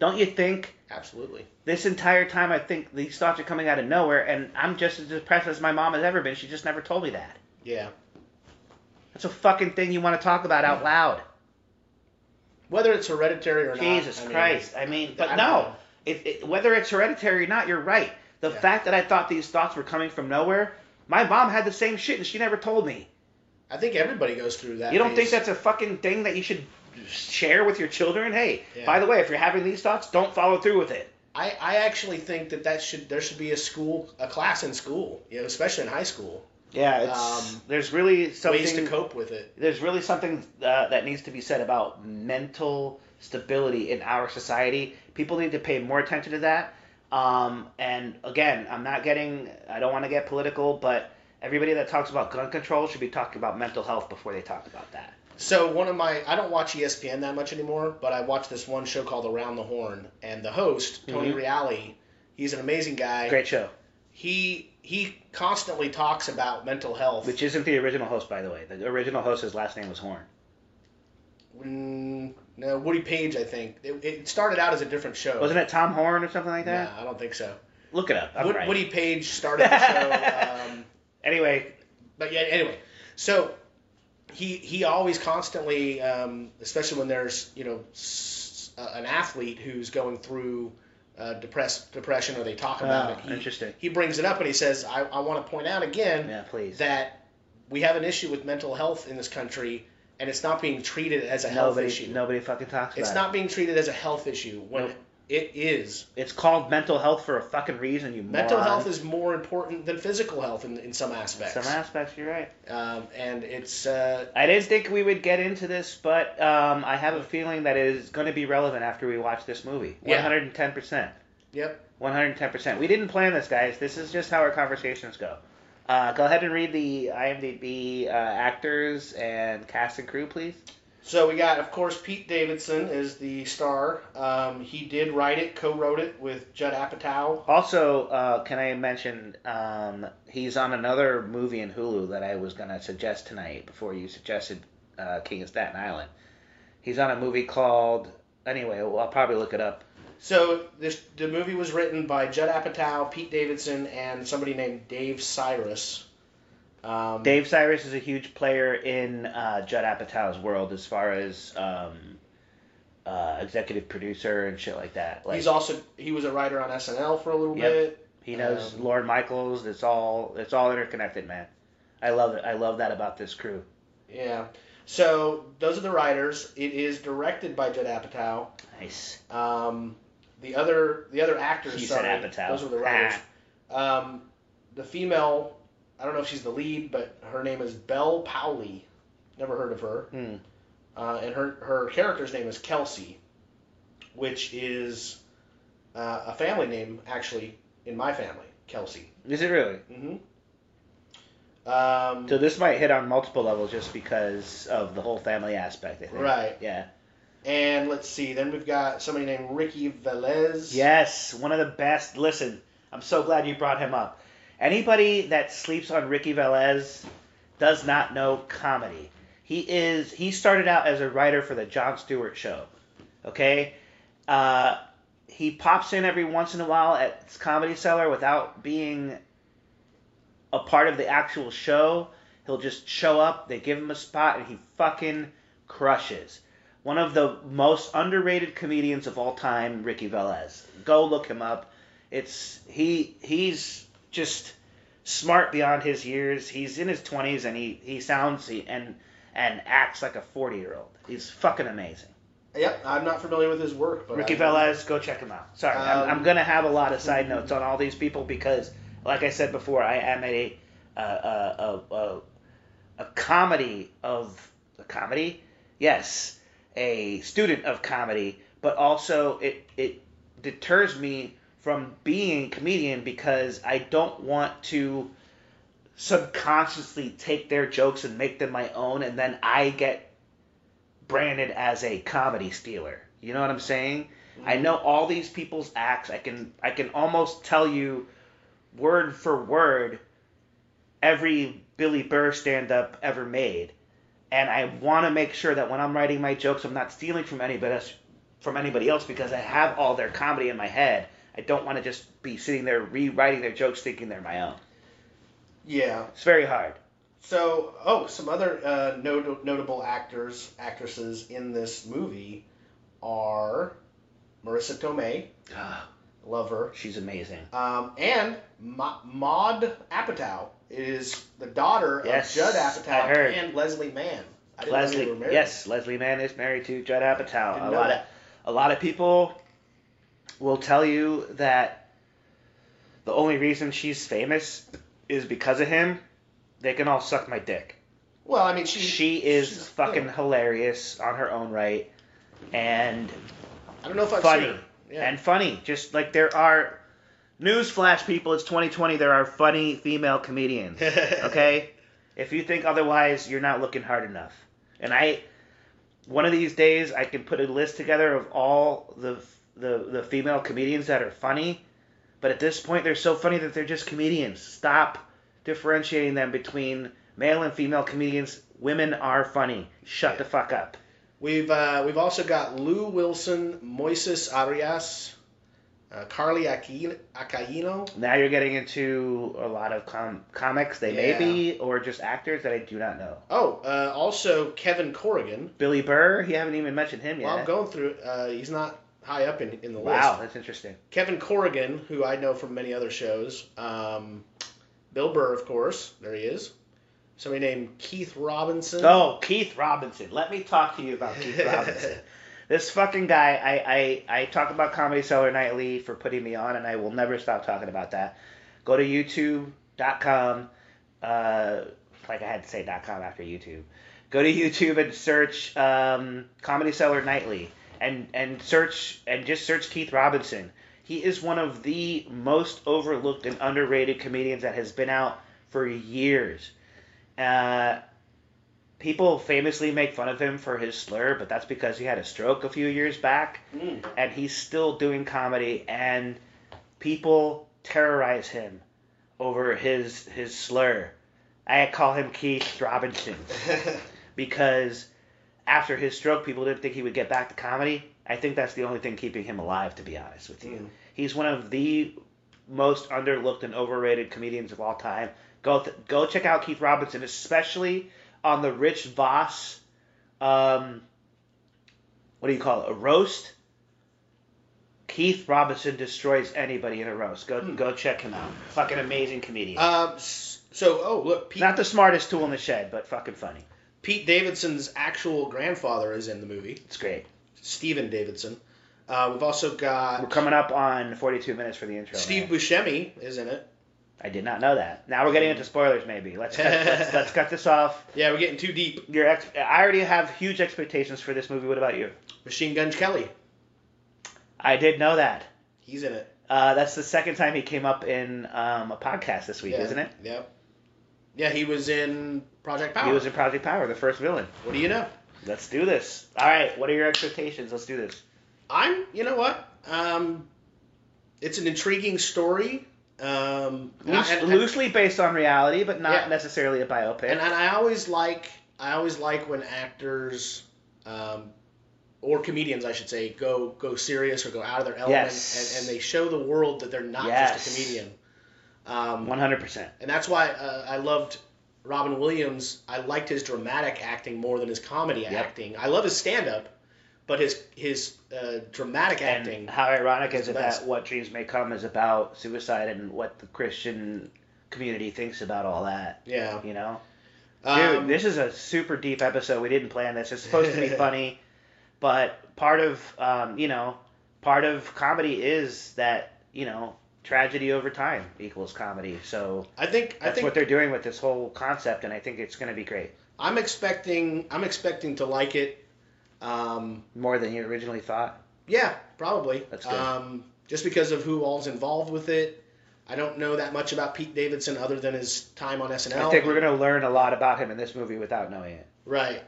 Don't you think? Absolutely. This entire time, I think these thoughts are coming out of nowhere, and I'm just as depressed as my mom has ever been. She just never told me that. Yeah. That's a fucking thing you want to talk about out loud. Whether it's hereditary or Jesus not. I mean, Christ. I mean, but I no. It, it, whether it's hereditary or not, you're right. The Yeah. fact that I thought these thoughts were coming from nowhere, my mom had the same shit and she never told me. I think everybody goes through that. You don't think that's a fucking thing that you should share with your children? Hey, Yeah. by the way, if you're having these thoughts, don't follow through with it. I, I actually think that that should there should be a school a class in school, you know, especially in high school, Yeah, it's Um, there's really something ways to cope with it. there's really something uh, that needs to be said about mental stability in our society. People need to pay more attention to that. Um, and again, I'm not getting, I don't want to get political, but everybody that talks about gun control should be talking about mental health before they talk about that. So one of my I don't watch ESPN that much anymore, but I watch this one show called Around the Horn, and the host Tony Mhm. Reali, he's an amazing guy. Great show, He he constantly talks about mental health. which isn't the original host, by the way. The original host, his last name was Horn. Mm, no, Woody Paige, I think. It, it started out as a different show. Wasn't it Tom Horn or something like No, that? I don't think so. Look it up. I'm Wood, right. Woody Paige started the show. Um, Anyway, but yeah, anyway, so he he always constantly, um, especially when there's you know s- uh, an athlete who's going through uh, depress, depression or they talk about oh, it, he, interesting. he brings it up and he says, I, I want to point out again Yeah, that we have an issue with mental health in this country and it's not being treated as a health nobody, issue. nobody fucking talks about it. it's not being treated as a health issue when Nope. It is. It's called mental health for a fucking reason, you Mental moron. health is more important than physical health in, in some aspects. Some aspects, you're right. um, and it's uh, I didn't think we would get into this, but um, I have a feeling that it is going to be relevant after we watch this movie. Yeah. 110%. yep. 110%. We didn't plan this, guys. This is just how our conversations go. Uh, go ahead and read the IMDb uh, actors and cast and crew, please. So we got, of course, Pete Davidson is the star. Um, he did write it, co-wrote it with Judd Apatow. Also, uh, can I mention um, he's on another movie in Hulu that I was going to suggest tonight before you suggested uh, King of Staten Island. He's on a movie called. Anyway, well, I'll probably look it up. So this the movie was written by Judd Apatow, Pete Davidson, and somebody named Dave Sirus. Um, Dave Sirus is a huge player in uh, Judd Apatow's world as far as um, uh, executive producer and shit like that. Like he's also he was a writer on SNL for a little Yep. bit. he knows um, Lorne Michaels. It's all it's all interconnected, man. I love it. I love that about this crew. Yeah. So those are the writers. It is directed by Judd Apatow. Nice. Um, the other the other actors. Said sorry, Apatow. Those were the writers. Um, the female, I don't know if she's the lead, but her name is Bel Powley. Never heard of her. Hmm. Uh, and her her character's name is Kelsey, which is uh, a family name actually in my family, Kelsey. Is it really? hmm Um, So this might hit on multiple levels just because of the whole family aspect. I think. Right. Yeah. and let's see. Then we've got somebody named Ricky Velez. Yes, one of the best. Listen, I'm so glad you brought him up. Anybody that sleeps on Ricky Velez does not know comedy. He is. He started out as a writer for the Jon Stewart Show. Okay, uh, he pops in every once in a while at Comedy Cellar without being a part of the actual show. He'll just show up. They give him a spot, and he fucking crushes. One of the most underrated comedians of all time, Ricky Velez. Go look him up. It's he he's just smart beyond his years. He's in his twenties and he he sounds he, and and acts like a forty year old. He's fucking amazing. Yep, I'm not familiar with his work, but Ricky Velez, go check him out. Sorry, I'm, Um, I'm gonna have a lot of side notes on all these people because, like I said before, I am a a a, a, a, a comedy of a comedy, yes, a student of comedy, but also it it deters me from being a comedian because I don't want to subconsciously take their jokes and make them my own, and then I get branded as a comedy stealer. You know what I'm saying? I mm-hmm. know all these people's acts. I can I can almost tell you word for word every Billy Burr stand up ever made. And I want to make sure that when I'm writing my jokes, I'm not stealing from anybody else, from anybody else because I have all their comedy in my head. I don't want to just be sitting there rewriting their jokes thinking they're my own. Yeah. It's very hard. So, oh, some other uh, not- notable actors, actresses in this movie are Marisa Tomei, love her, She's amazing. um, and Ma- Maud Apatow is the daughter Yes, of Judd I Apatow heard. and Leslie Mann. I didn't know they Leslie, were married. yes, Leslie Mann is married to Judd Apatow. Didn't A know lot that. of a lot of people will tell you that the only reason she's famous is because of him. They can all suck my dick. Well, I mean, she She is fucking yeah. hilarious on her own right, and I don't know if I've funny. Yeah. and funny. Just like there are newsflash, people. It's 2020. There are funny female comedians. Okay, if you think otherwise, you're not looking hard enough. And I, one of these days, I can put a list together of all the the the female comedians that are funny. But at this point, they're so funny that they're just comedians. Stop differentiating them between male and female comedians. Women are funny. Shut the fuck up. We've uh, we've also got Lou Wilson, Moises Arias, uh, Carly Aquilino. Now you're getting into a lot of com- comics. They Yeah. may be, or just actors that I do not know. Oh, uh, also Kevin Corrigan. Billy Burr, you haven't even mentioned him yet. Well, I'm going through. Uh, he's not high up in, in the wow, list. that's interesting. Kevin Corrigan, who I know from many other shows. Um, Bill Burr, of course. There he is. Somebody named Keith Robinson. Oh, Keith Robinson. Let me talk to you about Keith Robinson. This fucking guy, I, I, I talk about Comedy Cellar Nightly for putting me on, and I will never stop talking about that. Go to youtube.com, uh, like I had to say .com after YouTube. Go to YouTube and search um, Comedy Cellar Nightly, and, and search and just search Keith Robinson. He is one of the most overlooked and underrated comedians that has been out for years. Uh, people famously make fun of him for his slur, but that's because he had a stroke a few years back, Mm. and he's still doing comedy, and people terrorize him over his his slur. I call him Keith Robinson because after his stroke, people didn't think he would get back to comedy. I think that's the only thing keeping him alive, to be honest with you. Mm. He's one of the most underlooked and overrated comedians of all time. Go th- go check out Keith Robinson, especially on the Rich Voss. Um, what do you call it? A roast. Keith Robinson destroys anybody in a roast. Go Hmm. go check him out. Fucking amazing comedian. Um, so, oh look, Pete, Not the smartest tool in the shed, but fucking funny. Pete Davidson's actual grandfather is in the movie, It's great. Stephen Davidson. Uh, we've also got. We're coming up on 42 minutes for the intro. Steve man. Buscemi is in it. I did not know that. Now we're getting into spoilers. Maybe let's cut, let's, let's cut this off. Yeah, we're getting too deep. Your ex- I already have huge expectations for this movie. What about you? Machine Gun Kelly, I did know that. he's in it. Uh, that's the second time he came up in um, a podcast this week, yeah. isn't it? Yep. Yeah, he was in Project Power. He was in Project Power, the first villain. what do you know? Let's do this. All right, what are your expectations? Let's do this. I'm, you know what? Um, it's an intriguing story. Um, Loose, and- and- loosely based on reality, but not Yeah. necessarily a biopic. and, and I always like I always like when actors um, or comedians I should say go go serious or go out of their element Yes. and, and they show the world that they're not Yes. just a comedian. Um, 100%. and that's why uh, I loved Robin Williams. I liked his dramatic acting more than his comedy Yep. acting. I love his stand up, but his his uh, dramatic acting. How ironic is is it best. that What Dreams May Come is about suicide and what the Christian community thinks about all that, yeah, you know? Dude, Um, this is a super deep episode. We didn't plan this. It's supposed to be funny, but part of um, you know, part of comedy is that you know, tragedy over time equals comedy. So I think I that's think what they're doing with this whole concept, and I think it's going to be great, I'm expecting I'm expecting to like it. Um, more than you originally thought. Yeah, probably. That's good. Um, just because of who all's involved with it. I don't know that much about Pete Davidson other than his time on SNL. I think we're going to learn a lot about him in this movie without knowing it. right.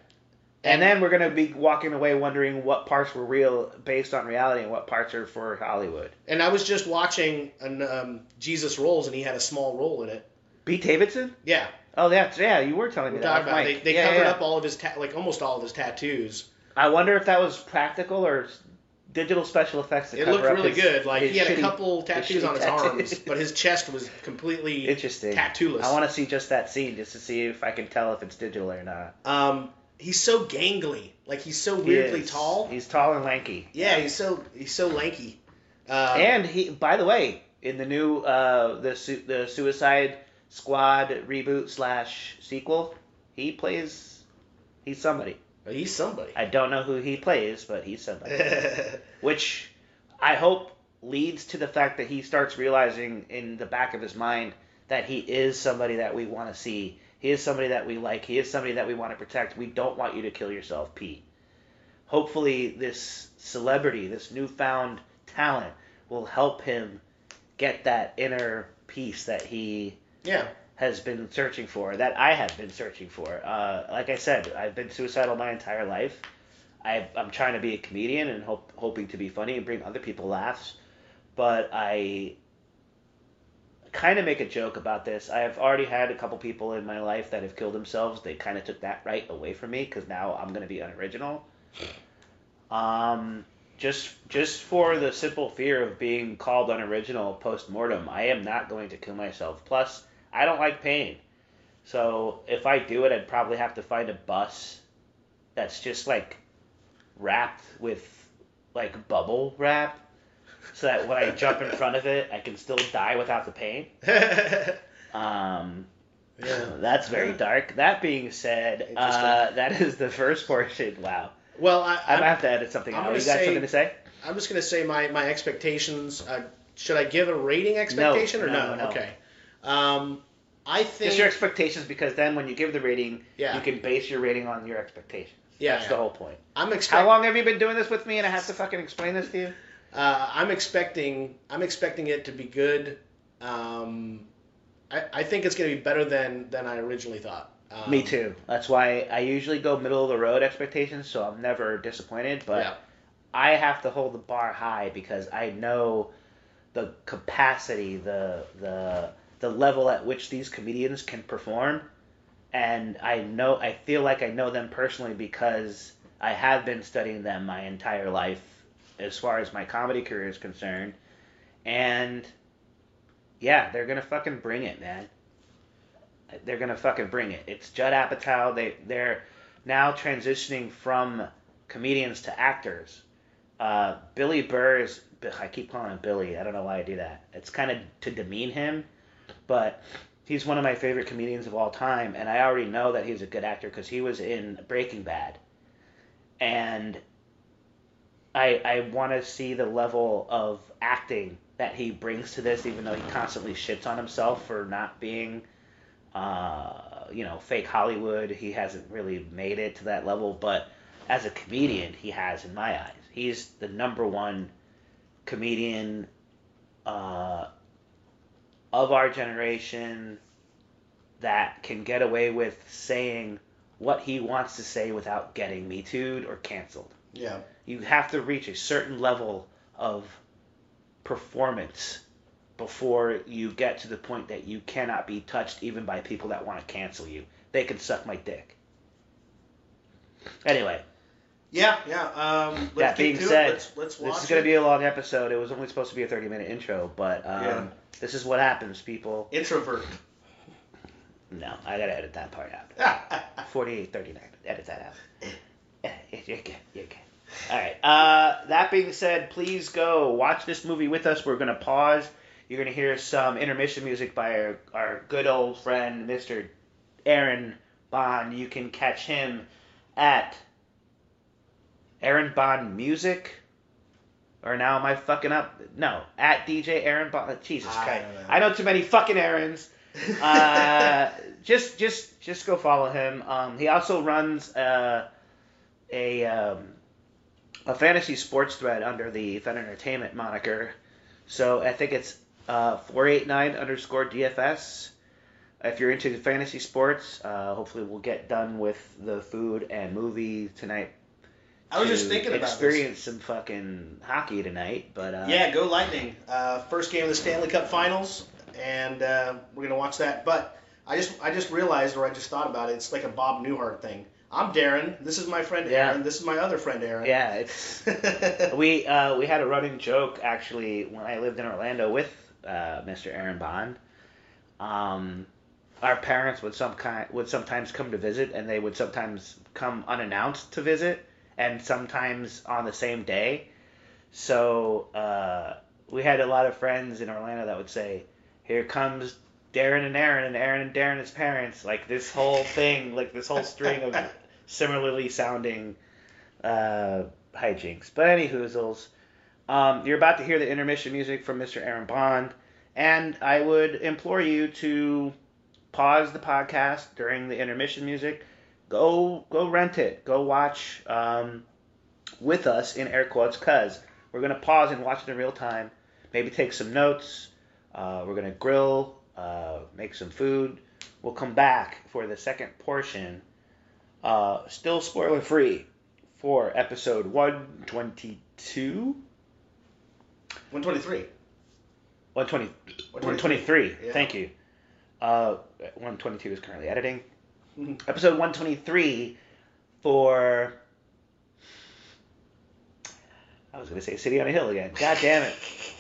And then we're going to be walking away wondering what parts were real based on reality and what parts are for Hollywood. And I was just watching an, um, Jesus Rolls, and he had a small role in it. Pete Davidson? Yeah, Oh, that's yeah. You were telling me we're that. talking about mic. they, they Yeah, covered yeah. up all of his ta- like almost all of his tattoos. I wonder if that was practical or digital special effects. To It cover looked up really his- good. Like he had a couple tattoos shitty on his tattoos. arms, but his chest was completely Interesting. tattooless. I want to see just that scene just to see if I can tell if it's digital or not. Um, he's so gangly. Like he's so weirdly is. tall. He's tall and lanky. Yeah, he's so he's so lanky. Uh, and he, by the way, in the new uh, the su- the Suicide Squad reboot slash sequel, he plays. He's somebody. he's somebody. I don't know who he plays, but he's somebody. Which I hope leads to the fact that he starts realizing in the back of his mind that he is somebody that we want to see. He is somebody that we like. He is somebody that we want to protect. We don't want you to kill yourself, Pete. Hopefully, this celebrity, this newfound talent, will help him get that inner peace that he yeah. has been searching for, that I have been searching for. Uh, like I said, I've been suicidal my entire life. I, I'm trying to be a comedian and hope, hoping to be funny and bring other people laughs, but I kind of make a joke about this. I have already had a couple people in my life that have killed themselves. They kind of took that right away from me because now I'm going to be unoriginal. Um, just just for the simple fear of being called unoriginal post mortem, I am not going to kill myself. Plus, I don't like pain. So if I do it, I'd probably have to find a bus that's just like wrapped with like bubble wrap, so that when I jump in front of it, I can still die without the pain. Um, yeah. that's very dark. That being said, uh, that is the first portion. Wow, Well, I, I I'm, might have to edit something out. You got something to say? I'm just gonna say my my expectations. Uh, should I give a rating expectation or no, no? no. Okay. Um, I think. Just your expectations, because then when you give the rating, Yeah. you can base your rating on your expectations. Yeah, That's yeah. the whole point. I'm How long have you been doing this with me, and I have to fucking explain this to you? Uh, I'm expecting. I'm expecting it to be good. Um, I, I think it's gonna be better than than I originally thought. Um, me too. That's why I usually go middle of the road expectations, so I'm never disappointed. But Yeah. I have to hold the bar high because I know the capacity, the the the level at which these comedians can perform, and I know I feel like I know them personally because I have been studying them my entire life, as far as my comedy career is concerned, and yeah, they're gonna fucking bring it, man. They're gonna fucking bring it. It's Judd Apatow. They they're now transitioning from comedians to actors. Uh, Billy Burr is. I keep calling him Billy. I don't know why I do that. It's kind of to demean him, but he's one of my favorite comedians of all time, and I already know that he's a good actor because he was in Breaking Bad, and I I want to see the level of acting that he brings to this, even though he constantly shits on himself for not being, uh, you know, fake Hollywood. He hasn't really made it to that level, but as a comedian, he has in my eyes. He's the number one comedian uh, of our generation that can get away with saying what he wants to say without getting me too'd or canceled. Yeah. You have to reach a certain level of performance before you get to the point that you cannot be touched even by people that want to cancel you. They can suck my dick. Anyway, Yeah. Yeah. Um, let's that being said, let's, let's watch this is going to be a long episode. It was only supposed to be a 30 minute intro, but um, Yeah. this is what happens, people. introvert. No, I got to edit that part out. 48, 39. Edit that out. You're good. You're good. All right. Uh, that being said, please go watch this movie with us. We're going to pause. You're going to hear some intermission music by our, our good old friend, Mr. Aaron Bond. You can catch him at Aaron Bond Music. Or now am I fucking up? No, at DJ Aaron Bond. Jesus I Christ. know. I know too many fucking Aarons uh, just just just go follow him. Um, he also runs uh, a um, a fantasy sports thread under the Fed Entertainment moniker. So I think it's uh, four eight nine underscore DFS. If you're into fantasy sports, uh, hopefully we'll get done with the food and movie tonight. I was just thinking about this. experience some fucking hockey tonight, but uh, Yeah, go Lightning. Uh, first game of the Stanley Cup Finals, and uh, we're gonna watch that. But I just I just realized, or I just thought about it. It's like a Bob Newhart thing. I'm Darren. This is my friend Yeah. Aaron. This is my other friend Aaron. Yeah, it's we uh, we had a running joke actually when I lived in Orlando with uh, Mr. Aaron Bond. Um, our parents would some kind would sometimes come to visit, and they would sometimes come unannounced to visit, and sometimes on the same day. So uh, we had a lot of friends in Orlando that would say, "Here comes Darren and Aaron, and Aaron and Darren as parents." Like this whole thing, like this whole string of similarly sounding uh, hijinks. But any hoozles, um, you're about to hear the intermission music from Mr. Aaron Bond, and I would implore you to pause the podcast during the intermission music. Go go rent it. Go watch um, with us in air quotes, cause we're gonna pause and watch it in real time. Maybe take some notes. Uh, we're gonna grill, uh, make some food. We'll come back for the second portion uh, still spoiler free for episode 122 123. 120 123 Yeah. thank you uh, 122 is currently editing Mhm. episode 123 for i was going to say city on a hill again god damn it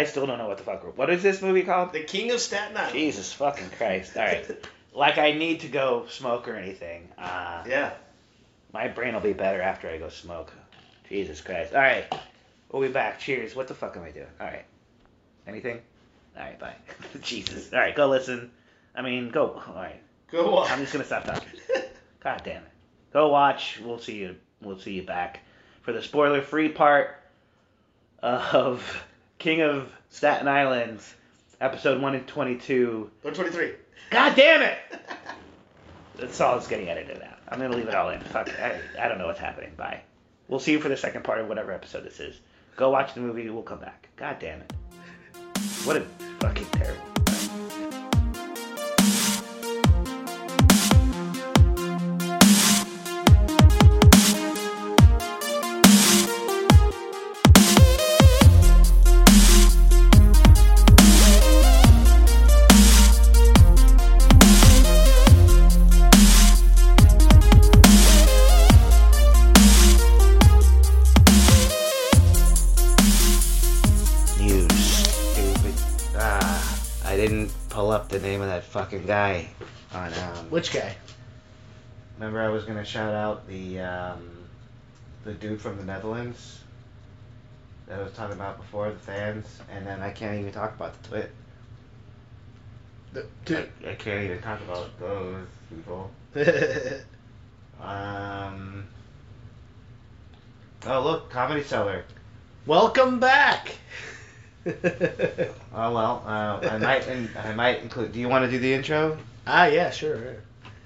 i still don't know what the fuck what is this movie called The King of Staten Island. jesus fucking christ all right like i need to go smoke or anything uh, Yeah. My brain will be better after I go smoke. Jesus Christ. All right. We'll be back. Cheers. What the fuck am I doing? All right. Anything? All right. Bye. Jesus. All right. Go listen. I mean, go. All right. Go on. I'm just gonna stop talking. God damn it. Go watch. We'll see you. We'll see you back for the spoiler-free part of King of Staten Island, episode one and twenty-two. 123. God damn it! That's all that's getting edited out. I'm gonna leave it all in. Fuck. I, I don't know what's happening. Bye. We'll see you for the second part of whatever episode this is. Go watch the movie. We'll come back. God damn it. What a fucking terrible. I didn't pull up the name of that fucking guy on um. Which guy? Remember, I was gonna shout out the um, the dude from the Netherlands that I was talking about before, the fans, and then I can't even talk about the twit. The, I, I can't even talk about those people. Um. Oh look, Comedy Cellar. Welcome back. Oh well, uh, I might in, I might include. Do you want to do the intro? ah, yeah, sure. sure.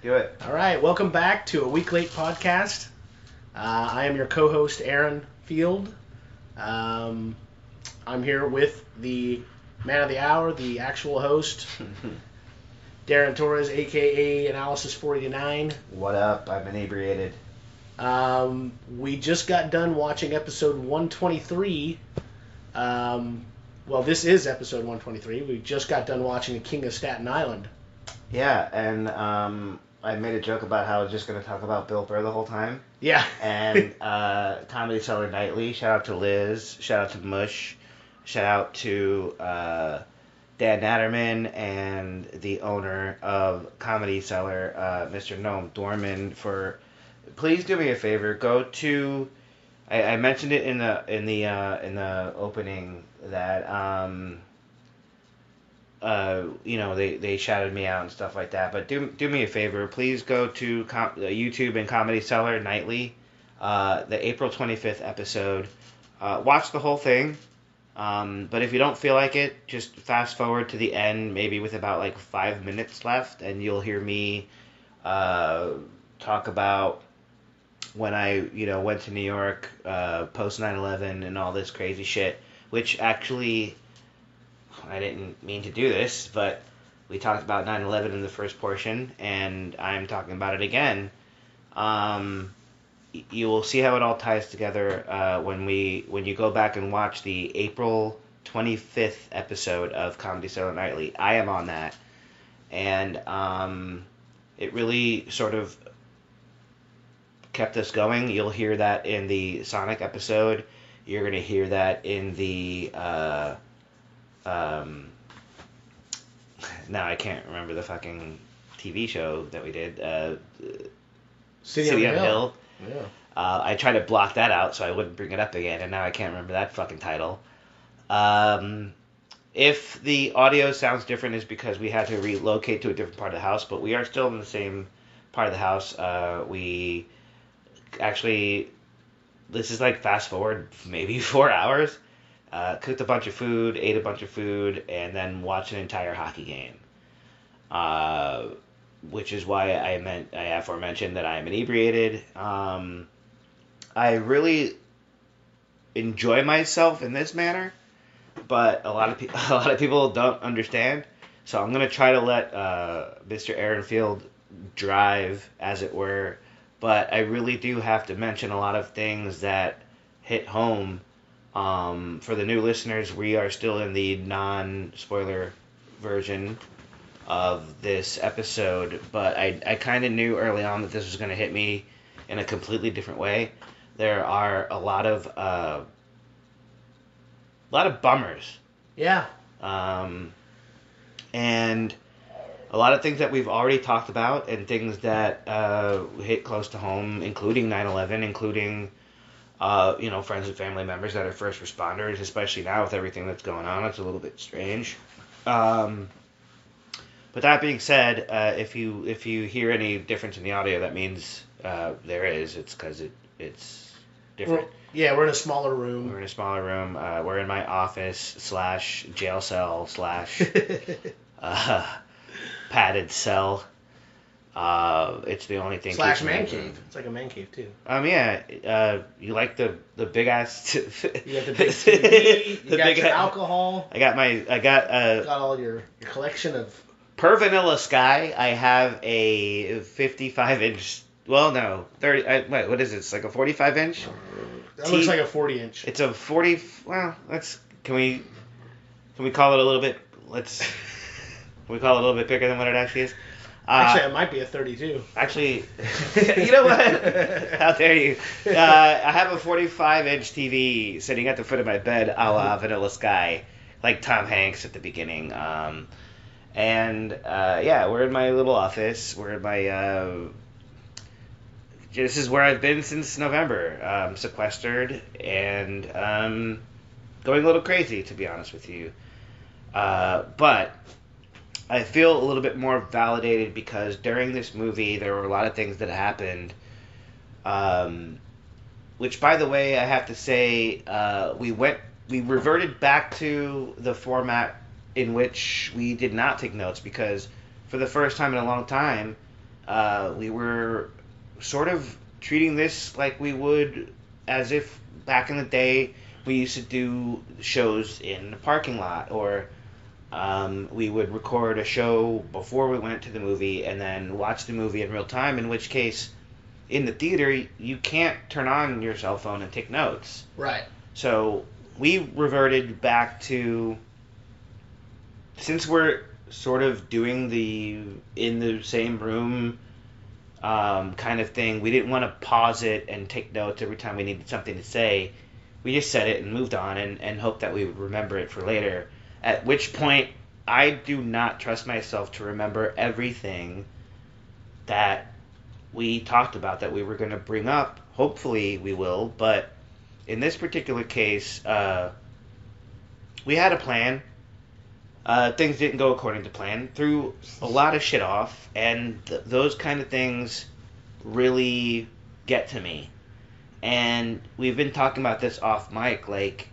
Do it. All right, welcome back to a week late podcast. Uh, I am your co-host Aaron Field. Um, I'm here with the man of the hour, the actual host, Darren Torres, aka Analysis 49. what up? I'm inebriated. Um, we just got done watching episode 123. Um, well, this is episode 123. We just got done watching The King of Staten Island. Yeah, and um, I made a joke about how I was just gonna talk about Bill Burr the whole time. Yeah. And uh, Comedy Cellar Nightly. Shout out to Liz. Shout out to Mush. Shout out to uh, Dan Natterman and the owner of Comedy Cellar, uh, Mr. Noam Dorman. For please do me a favor. Go to. I, I mentioned it in the in the uh, in the opening that um, uh, you know, they, they shouted me out and stuff like that. But do do me a favor, please go to com- uh, YouTube and Comedy Cellar Nightly, uh, the April twenty fifth episode. Uh, watch the whole thing. Um, but if you don't feel like it, just fast forward to the end, maybe with about like five minutes left, and you'll hear me uh, talk about when I, you know, went to New York uh, post 9/11 and all this crazy shit. Which actually, I didn't mean to do this, but we talked about 9/11 in the first portion, and I'm talking about it again. Um, you will see how it all ties together uh, when we when you go back and watch the April 25th episode of Comedy Cellar Nightly. I am on that, and um, it really sort of kept us going. You'll hear that in the Sonic episode. You're gonna hear that in the uh, um, now I can't remember the fucking TV show that we did. Uh, City, City on the Hill. Hill. Yeah. Uh, I tried to block that out so I wouldn't bring it up again, and now I can't remember that fucking title. Um, if the audio sounds different, is because we had to relocate to a different part of the house, but we are still in the same part of the house. Uh, we actually, this is like fast forward maybe four hours. Uh, cooked a bunch of food, ate a bunch of food, and then watched an entire hockey game. Uh, which is why I meant I aforementioned that I am inebriated. Um, I really enjoy myself in this manner, but a lot of people a lot of people don't understand. So I'm gonna try to let uh, Mr. Aaron Field drive, as it were. But I really do have to mention a lot of things that hit home. Um, for the new listeners, we are still in the non-spoiler version of this episode, but I, I kind of knew early on that this was going to hit me in a completely different way. There are a lot of uh, a lot of bummers, Yeah. um, and a lot of things that we've already talked about, and things that uh, hit close to home, including 9/11, including uh, you know friends and family members that are first responders, especially now with everything that's going on. It's a little bit strange. Um, but that being said, uh, if you if you hear any difference in the audio, that means uh, there is. It's because it it's different. Well, yeah, we're in a smaller room. We're in a smaller room. Uh, we're in my office slash jail cell slash uh, padded cell. Uh, it's the only thing. Slash man cave. It's like a man cave too. Um, yeah. Uh, you like the the big ass. T- You got the big TV. You the got big your a- alcohol. I got my. I got uh, Got all your, your collection of. per Vanilla Sky. I have a 55 inch. Well, no, 30. I, wait, what is it? It's like a 45 inch. That T- looks like a 40 inch. It's a 40. Well, let's. Can we? Can we call it a little bit? Let's. We call it a little bit bigger than what it actually is? Uh, Actually, it might be a 32. Actually, you know what? How dare you? Uh, I have a 45 inch TV sitting at the foot of my bed, a la Vanilla Sky, like Tom Hanks at the beginning. Um, and uh, yeah, we're in my little office. We're in my. Uh, this is where I've been since November, um, sequestered and um, going a little crazy, to be honest with you. Uh, but I feel a little bit more validated because during this movie there were a lot of things that happened. Um, which, by the way, I have to say, uh, we went, we reverted back to the format in which we did not take notes because for the first time in a long time, uh, we were sort of treating this like we would as if back in the day we used to do shows in the parking lot or um, we would record a show before we went to the movie and then watch the movie in real time. In which case, in the theater, you can't turn on your cell phone and take notes. Right. So we reverted back to since we're sort of doing the in the same room um, kind of thing. We didn't want to pause it and take notes every time we needed something to say. We just said it and moved on and, and hoped that we would remember it for later. At which point, I do not trust myself to remember everything that we talked about that we were going to bring up. Hopefully, we will, but in this particular case, uh, we had a plan. Uh, things didn't go according to plan. Threw a lot of shit off, and th- those kind of things really get to me. And we've been talking about this off mic. Like,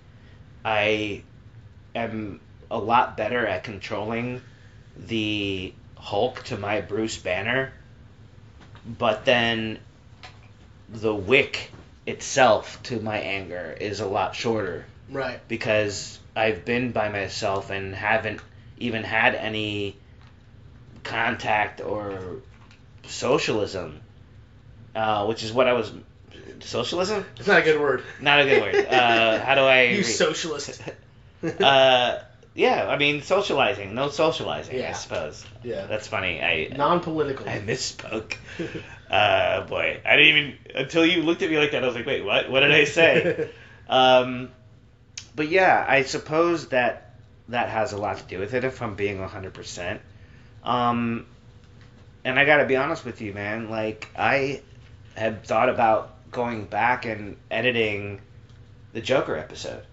I am a lot better at controlling the Hulk to my Bruce Banner, but then the wick itself to my anger is a lot shorter Right. because I've been by myself and haven't even had any contact or socialism, uh, which is what I was. Socialism? It's not a good word. Not a good word. Uh, how do I? You re- socialist. uh, Yeah, I mean socializing, no socializing, I suppose. Yeah. That's funny. I Non-political. I misspoke. Uh, boy, I didn't even until you looked at me like that. I was like, wait, what? What did I say? um, but yeah, I suppose that that has a lot to do with it. If I'm being 100 percent, um, and I gotta be honest with you, man. Like I had thought about going back and editing the Joker episode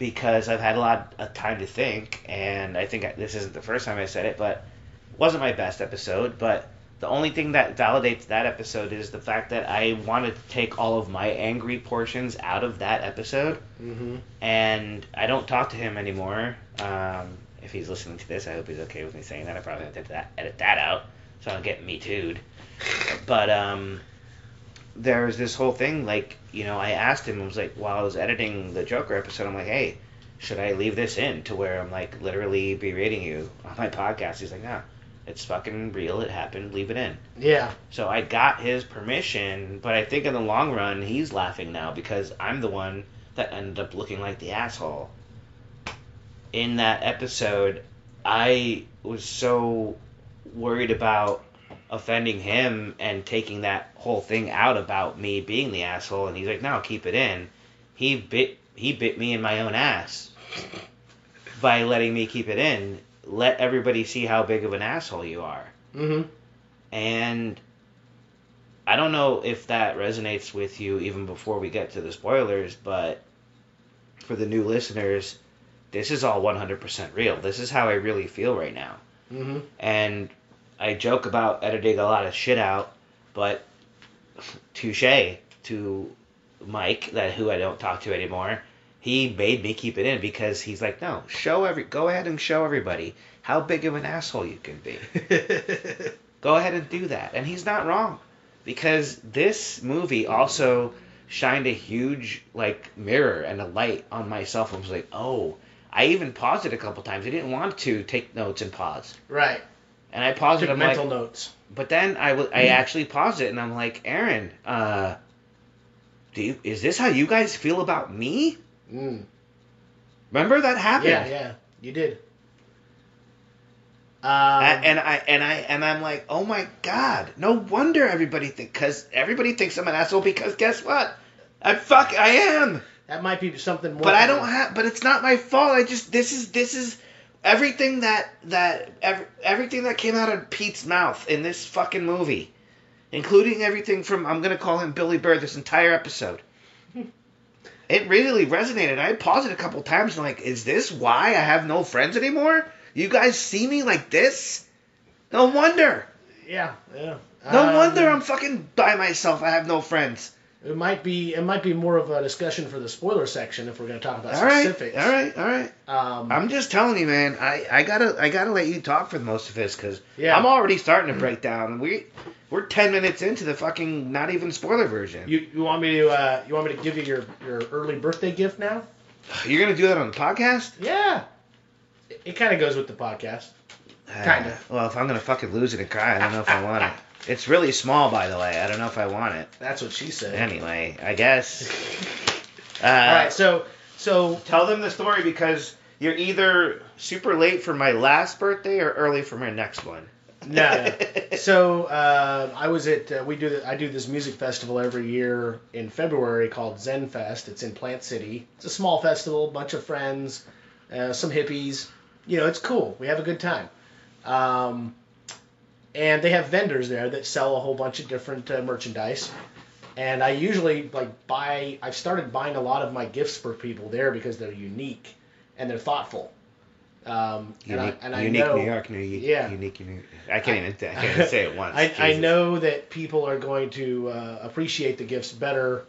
because I've had a lot of time to think, and I think this isn't the first time I said it, but it wasn't my best episode. But the only thing that validates that episode is the fact that I wanted to take all of my angry portions out of that episode, hmm and I don't talk to him anymore. Um, if he's listening to this, I hope he's okay with me saying that. I probably have to edit that, edit that out so I don't get me too'd. But um, there's this whole thing, like, you know, I asked him, I was like, while I was editing the Joker episode, I'm like, hey, should I leave this in to where I'm like literally berating you on my podcast? He's like, nah, it's fucking real, it happened, leave it in. Yeah. So I got his permission, but I think in the long run, he's laughing now because I'm the one that ended up looking like the asshole. In that episode, I was so worried about offending him and taking that whole thing out about me being the asshole, and he's like, "No, keep it in." He bit he bit me in my own ass by letting me keep it in. Let everybody see how big of an asshole you are hmm and I don't know if that resonates with you even before we get to the spoilers, but for the new listeners, this is all 100% real. This is how I really feel right now. hmm And I joke about editing a lot of shit out, but touche to Mike, that who I don't talk to anymore. He made me keep it in because he's like, no, show every, go ahead and show everybody how big of an asshole you can be. Go ahead and do that. And he's not wrong. Because this movie also shined a huge like mirror and a light on myself. I was like, oh, I even paused it a couple times. I didn't want to take notes and pause. right. And I paused it. I'm mental like, notes. but then I w- I actually paused it and I'm like, Aaron, uh, do you, is this how you guys feel about me? Mm. Remember that happened? Yeah, yeah. You did. Um, and I and I and I'm like, oh my god! No wonder everybody think because everybody thinks I'm an asshole because guess what? I fuck I am, that might be something more. but I don't have. But it's not my fault. I just this is this is everything that that ev- everything that came out of Pete's mouth in this fucking movie, including everything from I'm gonna call him Billy Bird this entire episode. It really resonated. I paused it a couple times and like, is this why I have no friends anymore? You guys see me like this? No wonder. Yeah, yeah. No Um, wonder I'm fucking by myself. I have no friends. It might be. It might be more of a discussion for the spoiler section if we're going to talk about All right, specifics. all right, all right. Um, I'm just telling you, man. I, I gotta I gotta let you talk for most of this because Yeah. I'm already starting to break down. We we're ten minutes into the fucking not even spoiler version. you you want me to uh, you want me to give you your your early birthday gift now? You're gonna do that on the podcast? Yeah. It, it kind of goes with the podcast. Kinda. Uh, well, if I'm gonna fucking lose it and cry, I don't know if I want it. It's really small, by the way. I don't know if I want it. That's what she said. Anyway, I guess. Uh, All right. So so Tell them the story because you're either super late for my last birthday or early for my next one. no. no. so uh, I was at uh, we do the, I do this music festival every year in February called Zen Fest. It's in Plant City. It's a small festival, bunch of friends, uh, some hippies. You know, it's cool. We have a good time. Um, and they have vendors there that sell a whole bunch of different uh, merchandise. And I usually like buy. I've started buying a lot of my gifts for people there because they're unique and they're thoughtful. Um, and I, Unique, and I unique know, New York, New Yeah. Unique, New I can't even. I can't even say it once. I, I know that people are going to uh, appreciate the gifts better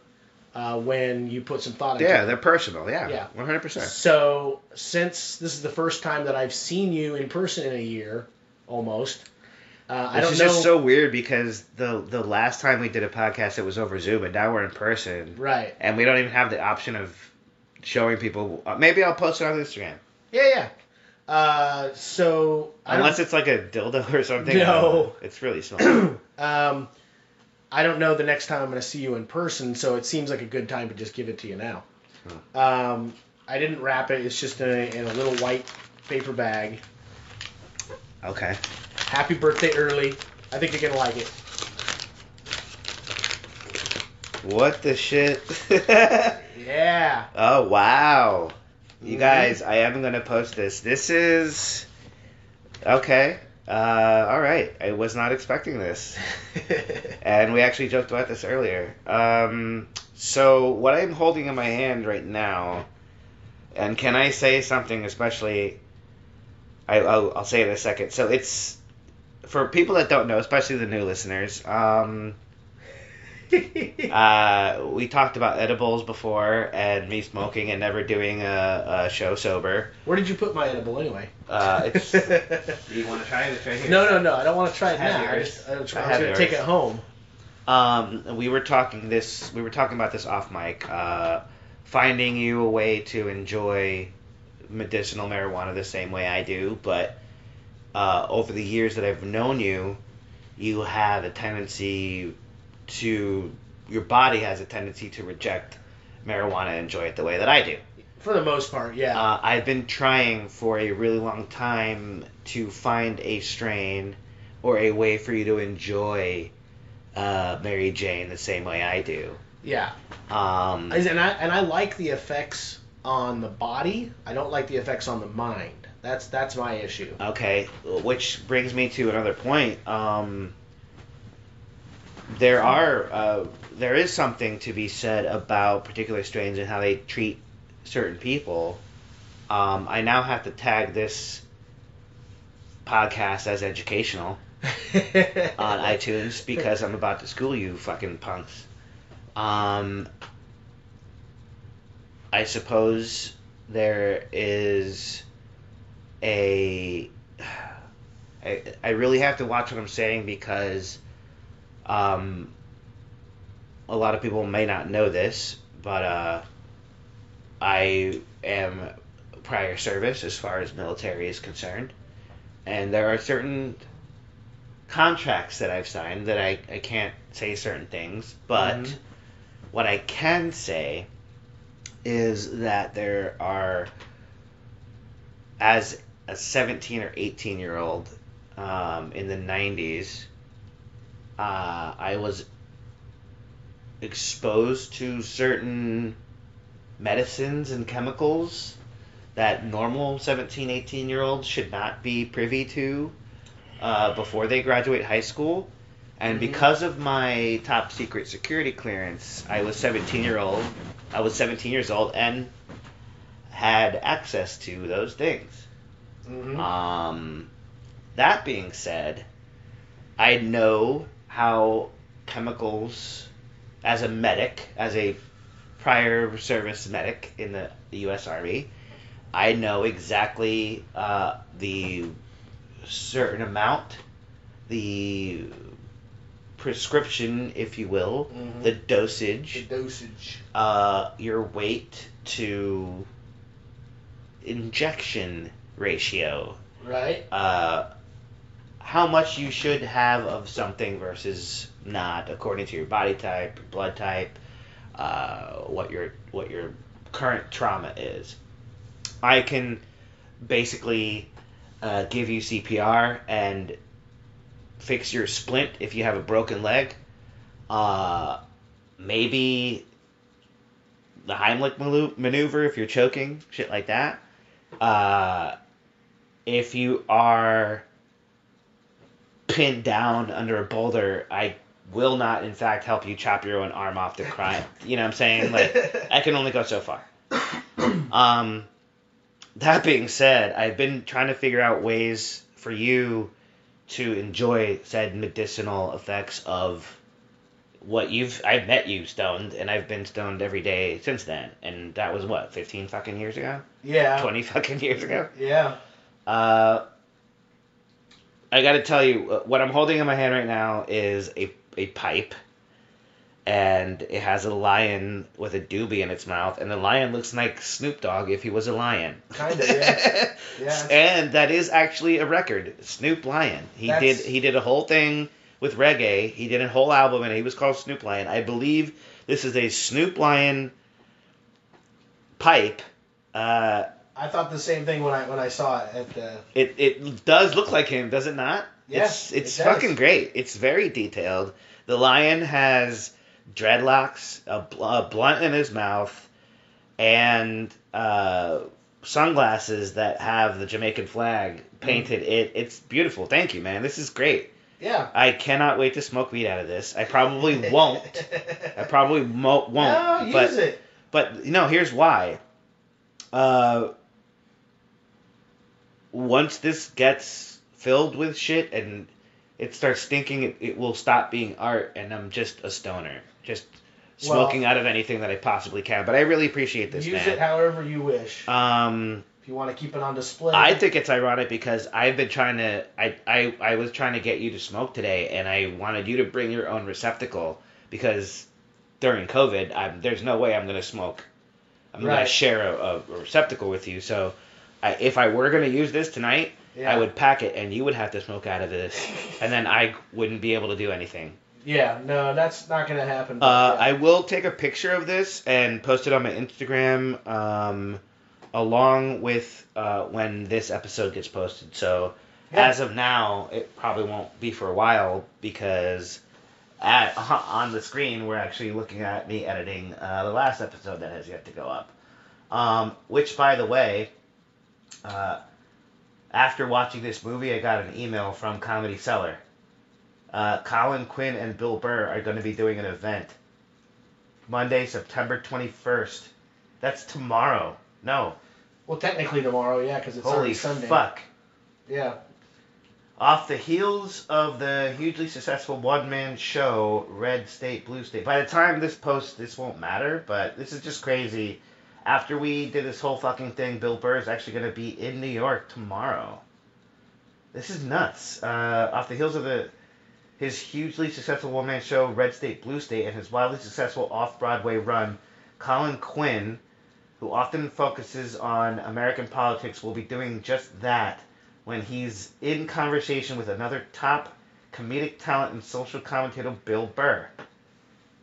uh, when you put some thought into Yeah, it. they're personal. Yeah, Yeah. one hundred percent. So since this is the first time that I've seen you in person in a year, almost, uh, I This don't is know. just so weird because the the last time we did a podcast, it was over Zoom, and now we're in person, right? and we don't even have the option of showing people. Uh, maybe I'll post it on Instagram, Yeah, yeah. Uh, so unless it's like a dildo or something. No. It's really small. um, I don't know the next time I'm going to see you in person, so it seems like a good time to just give it to you now. Um, I I didn't wrap it. It's just in a, in a little white paper bag. Okay. Happy birthday early. I think you're gonna like it. What the shit? Yeah. oh wow. You Mhm. guys, I am gonna post this. This is okay. Uh, all right. I was not expecting this, and we actually joked about this earlier. Um, so what I'm holding in my hand right now, and can I say something especially? I, I'll, I'll say it in a second. So it's for people that don't know, especially the new listeners. Um, uh, we talked about edibles before and me smoking and never doing a, a show sober. Where did you put my edible anyway? Uh, it's, do you want to try it? It's right here. no, no, no. I don't want to try it I have now. I just, I was, I I was have gonna take it home. Um, we were talking this. We were talking about this off mic. Uh, finding you a way to enjoy medicinal marijuana the same way I do, but uh, over the years that I've known you, you have a tendency to your body has a tendency to reject marijuana and enjoy it the way that I do. For the most part, yeah. Uh, I've been trying for a really long time to find a strain or a way for you to enjoy uh, Mary Jane the same way I do. yeah. Um, And I and I like the effects on the body. I don't like the effects on the mind. That's that's my issue. okay, which brings me to another point. Um, there are uh, there is something to be said about particular strains and how they treat certain people. Um, I now have to tag this podcast as educational. on iTunes because I'm about to school you fucking punks. Um, I suppose there is a. I, I really have to watch what I'm saying because um, a lot of people may not know this, but uh, I am prior service as far as military is concerned. And there are certain contracts that I've signed that I, I can't say certain things, but Mhm. what I can say is that there are, as a 17 or 18 year old um, in the 90s, uh, I was exposed to certain medicines and chemicals that normal 17, 18 year olds should not be privy to uh, before they graduate high school. And Mhm. because of my top secret security clearance, I was 17 year old. I was 17 years old and had access to those things. Mhm. Um, that being said, I know how chemicals, as a medic, as a prior service medic in the, the U.S. Army, I know exactly uh, the certain amount, the prescription, if you will, Mhm. the the dosage, dosage. uh, your weight to injection ratio, Right. uh, how much you should have of something versus not, according to your body type, your blood type, uh, what your what your current trauma is. I can basically uh, give you CPR and fix your splint if you have a broken leg. Uh, maybe the Heimlich maneuver if you're choking, shit like that. Uh, if you are pinned down under a boulder, I will not, in fact, help you chop your own arm off to cry. You know what I'm saying? Like, I can only go so far. Um, that being said, I've been trying to figure out ways for you to enjoy said medicinal effects of what you've. I've met you stoned, and I've been stoned every day since then. And that was what, 15 fucking years ago? yeah. 20 fucking years ago? Yeah. Uh, I got to tell you, uh, what I'm holding in my hand right now is a, a pipe, and it has a lion with a doobie in its mouth, and the lion looks like Snoop Dogg if he was a lion. Kinda, yeah. Yeah. and that is actually a record, Snoop Lion. He That's- did he did a whole thing with reggae. He did a whole album, and he was called Snoop Lion. I believe this is a Snoop Lion pipe Uh, I thought the same thing when I when I saw it at the. it it does look like him, does it not? Yeah, it's it's it fucking great. It's very detailed. The lion has dreadlocks, a, bl- a blunt in his mouth, and uh, sunglasses that have the Jamaican flag painted. It it's beautiful. Thank you, man. This is great. Yeah. I cannot wait to smoke weed out of this. I probably won't. I probably mo- won't. No, use but it. but you know, here's why. Uh, once this gets filled with shit and it starts stinking, it, it will stop being art, and I'm just a stoner, just smoking out of anything that I possibly can. But I really appreciate this, Use man. it however you wish. um, if you want to keep it on display. I think it's ironic because I've been trying to I, I I was trying to get you to smoke today and I wanted you to bring your own receptacle because during COVID I'm, there's no way I'm gonna smoke. I'm gonna share a, a receptacle with you. So I, if I were gonna use this tonight, Yeah. I would pack it and you would have to smoke out of this, and then I wouldn't be able to do anything. Yeah, no, that's not gonna happen. but Uh, yeah. I will take a picture of this and post it on my Instagram, um, along with uh, when this episode gets posted. So Yeah. as of now, it probably won't be for a while because at on the screen we're actually looking at me editing uh, the last episode that has yet to go up. Um, which, by the way, uh, after watching this movie, I got an email from Comedy Cellar. Uh, Colin Quinn and Bill Burr are going to be doing an event Monday, September 21st. That's tomorrow. No. well, technically tomorrow, yeah, because it's Holy already Sunday. fuck. Yeah. Off the heels of the hugely successful one man show, Red State, Blue State. By the time this post, this won't matter, but this is just crazy. After we did this whole fucking thing, Bill Burr is actually going to be in New York tomorrow. This is nuts. Uh, off the heels of the his hugely successful one man show, Red State, Blue State, and his wildly successful off Broadway run, Colin Quinn, who often focuses on American politics, will be doing just that when he's in conversation with another top comedic talent and social commentator, Bill Burr.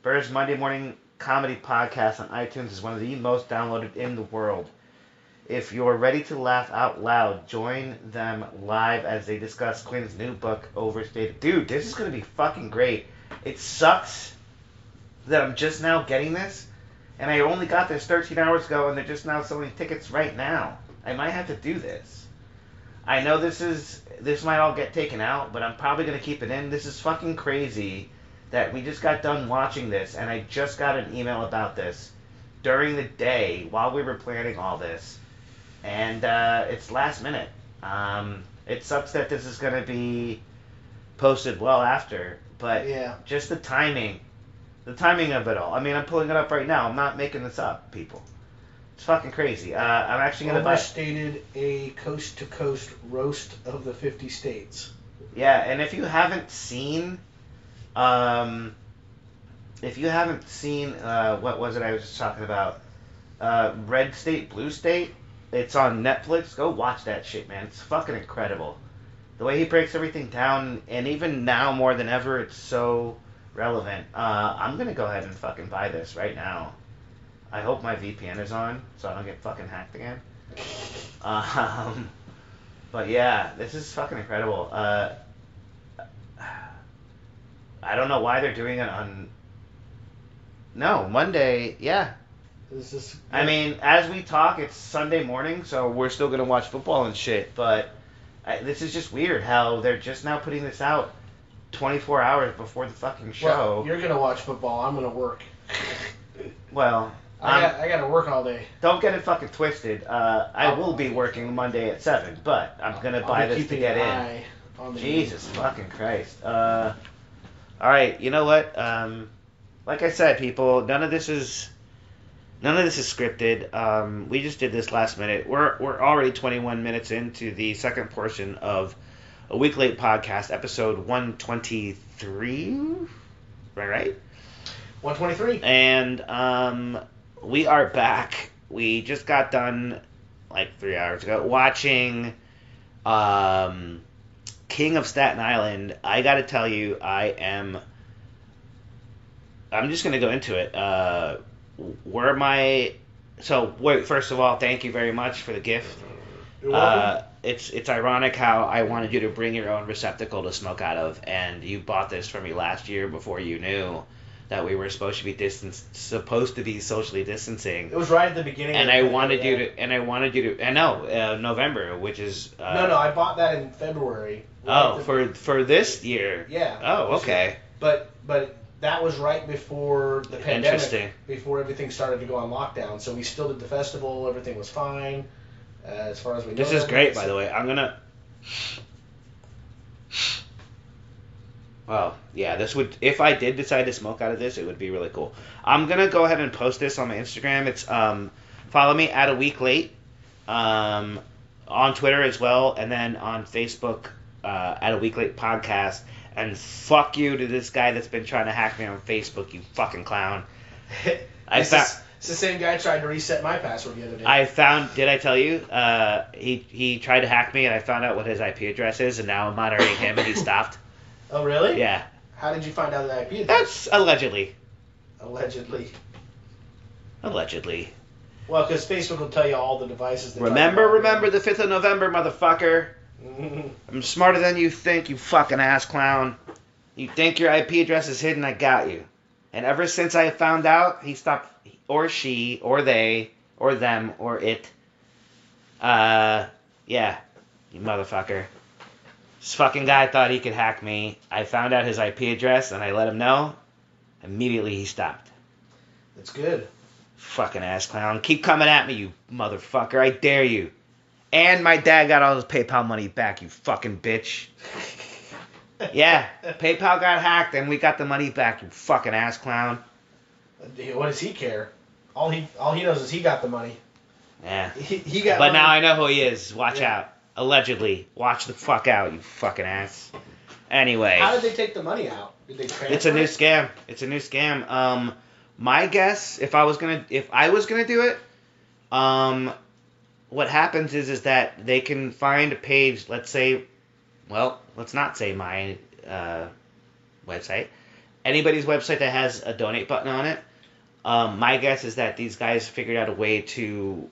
Burr's Monday morning comedy podcast on iTunes is one of the most downloaded in the world. If you're ready to laugh out loud, join them live as they discuss Quinn's new book, Overstated. Dude, this is going to be fucking great. It sucks that I'm just now getting this, and I only got this 13 hours ago, and they're just now selling tickets right now. I might have to do this. I know this is this might all get taken out, but I'm probably gonna keep it in. This is fucking crazy that we just got done watching this, and I just got an email about this during the day while we were planning all this, and uh, it's last minute. Um, it sucks that this is gonna be posted well after, but Yeah. just the timing, the timing of it all. I mean, I'm pulling it up right now. I'm not making this up, people. It's fucking crazy. Uh, I'm actually gonna buy. Overstated a coast to coast roast of the 50 states. Yeah, and if you haven't seen, um, if you haven't seen, uh, what was it I was just talking about? Uh, Red State, Blue State. It's on Netflix. Go watch that shit, man. It's fucking incredible. The way he breaks everything down, and even now more than ever, it's so relevant. Uh, I'm gonna go ahead and fucking buy this right now. I hope my VPN is on, so I don't get fucking hacked again. Um, but yeah, this is fucking incredible. Uh, I don't know why they're doing it on. No, Monday. Yeah. This is. I mean, as we talk, it's Sunday morning, so we're still gonna watch football and shit. But I, this is just weird how they're just now putting this out 24 hours before the fucking Well, show. you're gonna watch football. I'm gonna work. Well, I um, got I gotta work all day. don't get it fucking twisted. Uh, I I'll- be working Monday at seven, but I'm gonna buy this to get in. eye on the Jesus fucking Christ. Uh, all right, you know what? Um, like I said, people, none of this is none of this is scripted. Um, we just did this last minute. We're we're already 21 minutes into the second portion of a week late podcast, episode 123. Right, right. 123. And um, we are back. We just got done like three hours ago watching um, King of Staten Island. I got to tell you, I am. I'm just gonna go into it. Uh, were my so wait, first of all, thank you very much for the gift. Uh, it's it's ironic how I wanted you to bring your own receptacle to smoke out of, and you bought this for me last year before you knew that we were supposed to be distance supposed to be socially distancing. it was right at the beginning. And I wanted you to, and I wanted you to, and no, uh, November, which is uh, No, no, I bought that in February. right oh for for this year. Yeah. Oh, okay, But but that was right before the pandemic. Before everything started to go on lockdown, so we still did the festival. Everything was fine, uh, as far as we know. This is great, by the way. I'm gonna. Well, yeah, this would if I did decide to smoke out of this, it would be really cool. I'm gonna go ahead and post this on my Instagram. It's um, follow me at a week late, um, on Twitter as well, and then on Facebook uh, at a week late podcast. And fuck you to this guy that's been trying to hack me on Facebook, you fucking clown. I found. the, it's the same guy tried to reset my password the other day. I found. Did I tell you? Uh, he he tried to hack me, and I found out what his IP address is, and now I'm monitoring him, and he stopped. oh really? Yeah, How did you find out that IP address? that's allegedly. Allegedly. Allegedly. Well, because Facebook will tell you all the devices. Remember, remember the fifth of November, motherfucker. I'm smarter than you think, you fucking ass clown. You think your IP address is hidden? I got you. And ever since I found out, he stopped, or she, or they, or them, or it. Uh, yeah, you motherfucker. This fucking guy thought he could hack me. I found out his IP address and I let him know. Immediately he stopped. That's good. Fucking ass clown. Keep coming at me, you motherfucker. I dare you. And my dad got all his PayPal money back, you fucking bitch. Yeah, PayPal got hacked and we got the money back, you fucking ass clown. What does he care? All he all he knows is he got the money. Yeah. He, he got. But money. now I know who he is. Watch Yeah. out. Allegedly. Watch the fuck out, you fucking ass. Anyway. How did they take the money out? Did they transfer? It's a new scam. It's a new scam. Um, my guess, if I was gonna, if I was gonna do it, um, what happens is is that they can find a page. Let's say, well, let's not say my uh, website. Anybody's website that has a donate button on it. Um, my guess is that these guys figured out a way to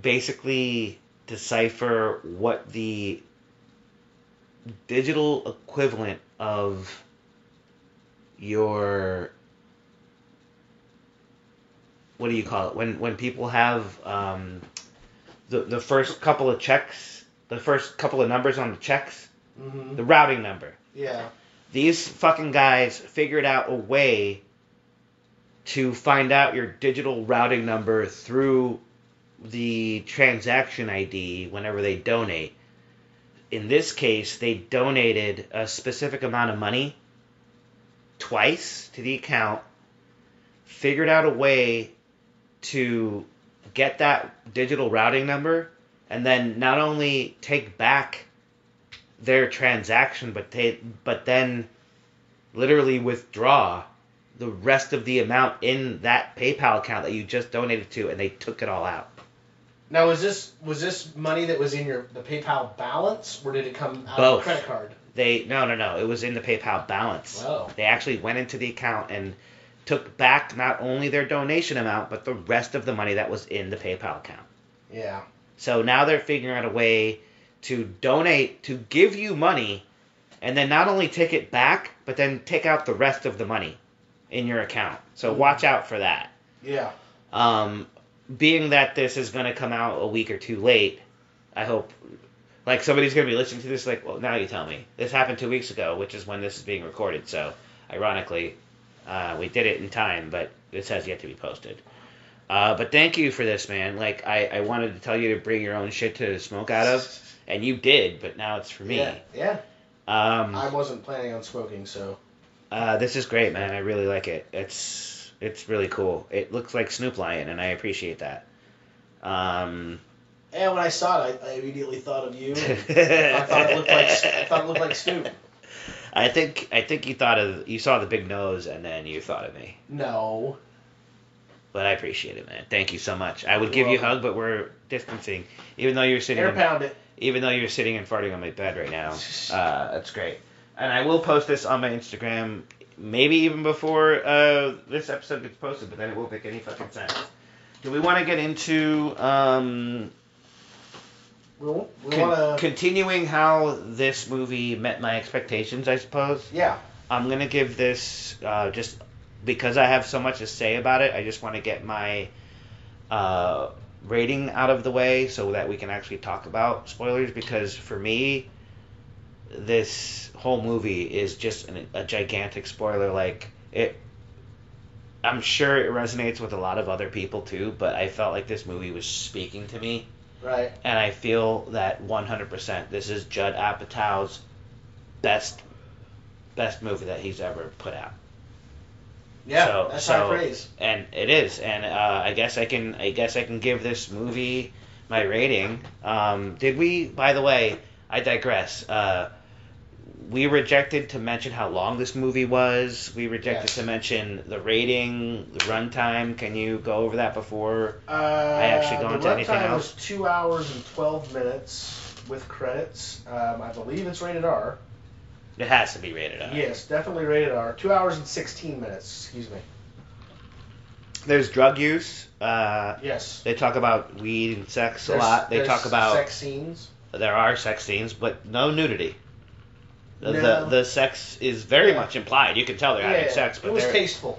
basically decipher what the digital equivalent of your what do you call it when when people have um, the the first couple of checks the first couple of numbers on the checks Mhm. the routing number Yeah. these fucking guys figured out a way to find out your digital routing number through the transaction ID whenever they donate. In this case, they donated a specific amount of money twice to the account, figured out a way to get that digital routing number, and then not only take back their transaction, but they but then literally withdraw the rest of the amount in that PayPal account that you just donated to, and they took it all out. Now was this was this money that was in your the PayPal balance, or did it come out of Both. a credit card? They no no no, it was in the PayPal balance. Wow. They actually went into the account and took back not only their donation amount, but the rest of the money that was in the PayPal account. Yeah. So now they're figuring out a way to donate, to give you money, and then not only take it back, but then take out the rest of the money in your account. So watch out for that. Yeah. Um, being that this is going to come out a week or two late, I hope, like somebody's going to be listening to this, like, well, now you tell me. This happened two weeks ago, which is when this is being recorded. So, ironically, uh, we did it in time, but this has yet to be posted. Uh, but thank you for this, man. Like, I, I wanted to tell you to bring your own shit to smoke out of, and you did, but now it's for me. Yeah. Yeah. Um, I wasn't planning on smoking, so. uh, this is great, man. I really like it. It's it's really cool. It looks like Snoop Lion, and I appreciate that. Um, And when I saw it, I, I immediately thought of you. I thought it looked like I thought it looked like Snoop. I think I think you thought of you saw the big nose, and then you thought of me. No. But I appreciate it, man. Thank you so much. I would You're give you a hug, but we're distancing. Even though you're sitting, Aaron, pound it. even though you're sitting and farting on my bed right now, uh, that's great. And I will post this on my Instagram, maybe even before uh, this episode gets posted. But then it won't make any fucking sense. do we want to get into um, We, we con- want to. continuing how this movie met my expectations? I suppose. yeah. I'm gonna give this uh, just because I have so much to say about it. I just want to get my uh, rating out of the way so that we can actually talk about spoilers. Because for me, this whole movie is just an, a gigantic spoiler. Like it, I'm sure it resonates with a lot of other people too. But I felt like this movie was speaking to me Right. and I feel that 100% this is Judd Apatow's best best movie that he's ever put out. Yeah. So- that's so- high praise. And it is, and uh, I guess I can I guess I can give this movie my rating. Um, did we? By the way, I digress. Uh, we rejected to mention how long this movie was. We rejected Yes. to mention the rating, the runtime. Can you go over that before? Uh, actually the into anything runtime else? was two hours and twelve minutes with credits. Um, I believe it's rated R. It has to be rated R. Yes, definitely rated R. Two hours and sixteen minutes. Excuse me. There's drug use. Uh, Yes. they talk about weed and sex a lot. They talk about sex scenes. there are sex scenes, but no nudity. The, No. the, the sex is very Yeah. much implied. You can tell they're having sex, but it was they're- tasteful.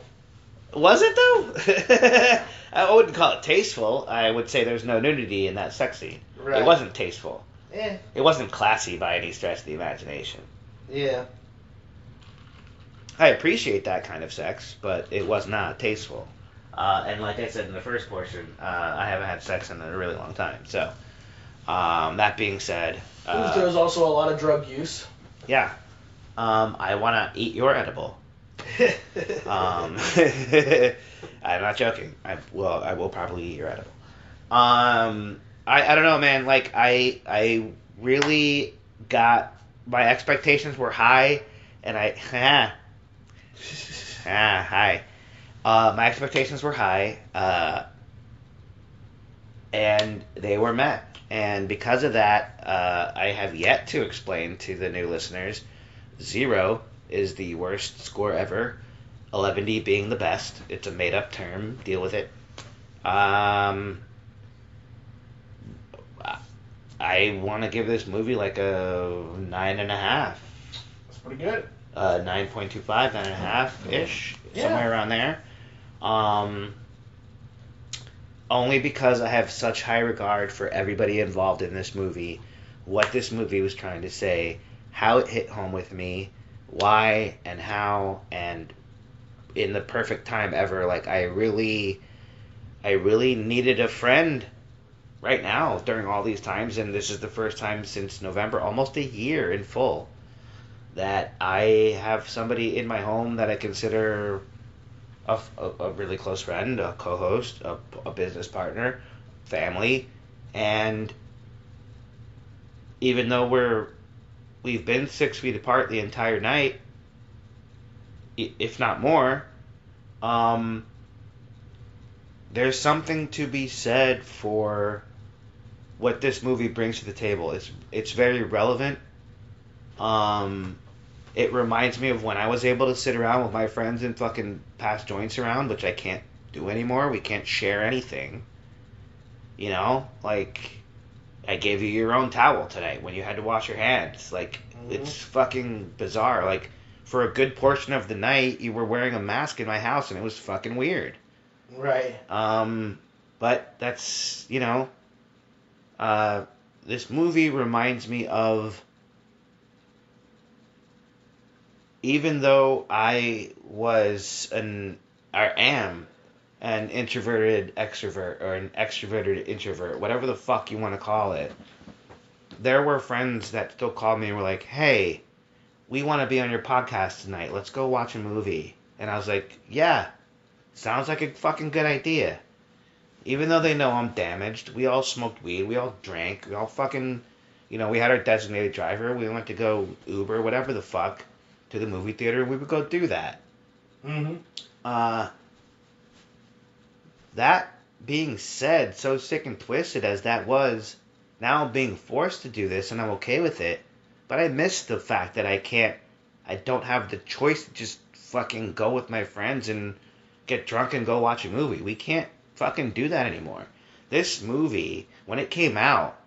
Was it though? I wouldn't call it tasteful. I would say there's no nudity in that sex scene. Right. It wasn't tasteful. Eh. It wasn't classy by any stretch of the imagination. Yeah. I appreciate that kind of sex, but it was not tasteful. Uh, and like I said in the first portion, uh, I haven't had sex in a really long time. So, um, that being said, uh, There's also a lot of drug use. yeah, um, I want to eat your edible. Um, I'm not joking. I well, I will probably eat your edible. Um, I, I don't know, man. Like I I really got my expectations were high, and I ah, ah hi. Uh, my expectations were high, uh, and they were met. And because of that, uh, I have yet to explain to the new listeners. Zero is the worst score ever. 11D being the best. It's a made up term. Deal with it. Um, I want to give this movie like a nine and a half. That's pretty good. Uh, 9.25, nine and a half ish, Yeah. somewhere around there. Um, only because I have such high regard for everybody involved in this movie, what this movie was trying to say, how it hit home with me, why and how, and in the perfect time ever. Like I really, I really needed a friend right now during all these times, and this is the first time since November, almost a year in full, that I have somebody in my home that I consider a, a, a really close friend, a co-host, a, a business partner, family, and even though we're we've been six feet apart the entire night, if not more, um, there's something to be said for what this movie brings to the table. It's it's very relevant. Um, it reminds me of when I was able to sit around with my friends and fucking pass joints around, which I can't do anymore. We can't share anything. You know, like I gave you your own towel today when you had to wash your hands. Like Mhm. it's fucking bizarre. Like for a good portion of the night, you were wearing a mask in my house, and it was fucking weird. Right. Um, but that's you know, uh, this movie reminds me of. Even though I was an, or am, an introverted extrovert or an extroverted introvert, whatever the fuck you want to call it, there were friends that still called me and were like, "Hey, we want to be on your podcast tonight. Let's go watch a movie." And I was like, "Yeah, Sounds like a fucking good idea. Even though they know I'm damaged, we all smoked weed, we all drank, we all fucking, you know, we had our designated driver, we went to go Uber, whatever the fuck, to the movie theater, we would go do that. Mm-hmm. Uh, that being said, so sick and twisted as that was, now I'm being forced to do this and I'm okay with it, but I miss the fact that I can't, I don't have the choice to just fucking go with my friends and get drunk and go watch a movie. We can't fucking do that anymore. This movie, when it came out,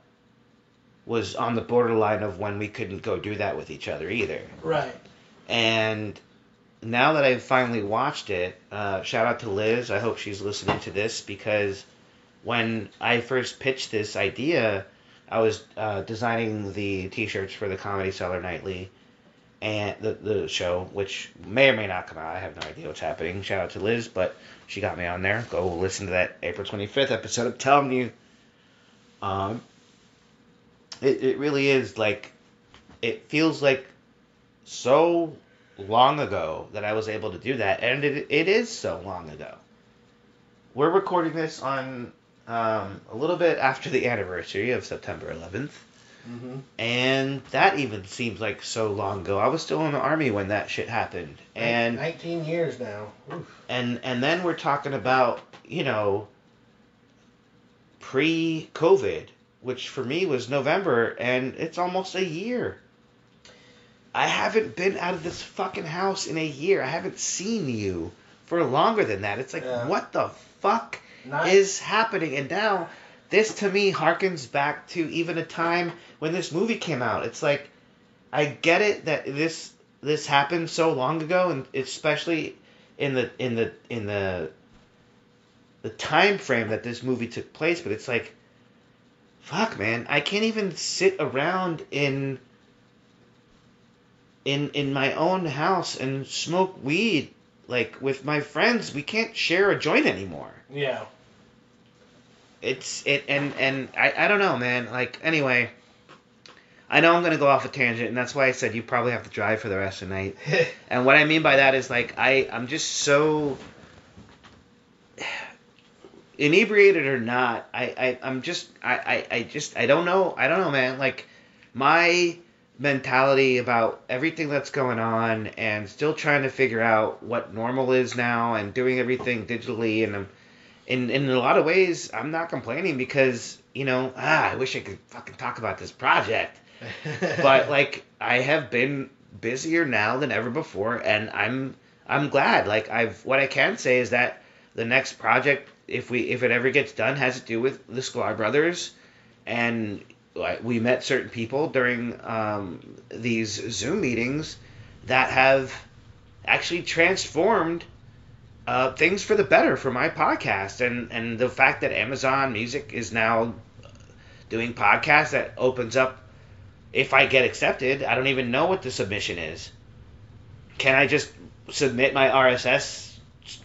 was on the borderline of when we couldn't go do that with each other either. Right. And now that I've finally watched it, uh, shout out to Liz. I hope she's listening to this because when I first pitched this idea, I was uh, designing the T-shirts for the Comedy Cellar Nightly and the the show, which may or may not come out. I have no idea what's happening. Shout out to Liz, but she got me on there. Go listen to that April twenty fifth episode. I'm telling you, um, it it really is like, it feels like so long ago that I was able to do that, and it it is so long ago. We're recording this on um, a little bit after the anniversary of September 11th. Mm-hmm. And that even seems like so long ago. I was still in the army when that shit happened. And 19 years now. Oof. and and then we're talking about, you know, pre-COVID, which for me was November and it's almost a year. I haven't been out of this fucking house in a year. I haven't seen you for longer than that. It's like Yeah. what the fuck Not- is happening? And now this to me harkens back to even a time when this movie came out. It's like I get it that this this happened so long ago, and especially in the in the in the the time frame that this movie took place. But it's like, fuck, man, I can't even sit around in in in my own house and smoke weed like with my friends. We can't share a joint anymore Yeah. it's it and and I, I don't know man like anyway i know i'm gonna go off a tangent and that's why i said you probably have to drive for the rest of the night and what i mean by that is like i i'm just so inebriated or not i, I i'm just I, I i just i don't know i don't know man like my mentality about everything that's going on and still trying to figure out what normal is now and doing everything digitally and i'm in in a lot of ways, I'm not complaining because you know, ah, I wish I could fucking talk about this project, but like I have been busier now than ever before, and I'm I'm glad. Like I've what I can say is that the next project, if we if it ever gets done, has to do with the Sklar brothers, and like, we met certain people during um, these Zoom meetings that have actually transformed uh, things for the better for my podcast. And and the fact that Amazon Music is now doing podcasts that opens up if I get accepted I don't even know what the submission is. Can I just submit my RSS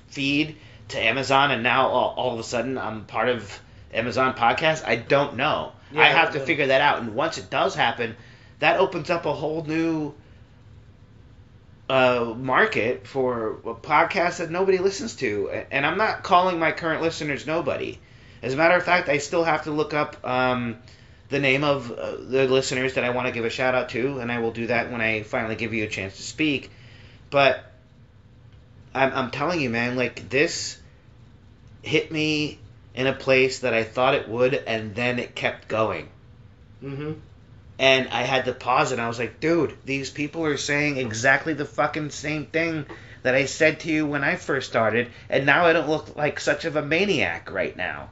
feed to Amazon and now all, all of a sudden I'm part of Amazon podcast? I don't know I have to figure that out and once it does happen that opens up a whole new uh, market for a podcast that nobody listens to. And I'm not calling my current listeners nobody. As a matter of fact, I still have to look up um, the name of uh, the listeners that I want to give a shout out to, and I will do that when I finally give you a chance to speak. But I'm, I'm telling you, man, like this hit me in a place that I thought it would, and then it kept going mm-hmm. and I had to pause and I was like, dude, these people are saying exactly the fucking same thing that I said to you when I first started, and now I don't look like such of a maniac right now.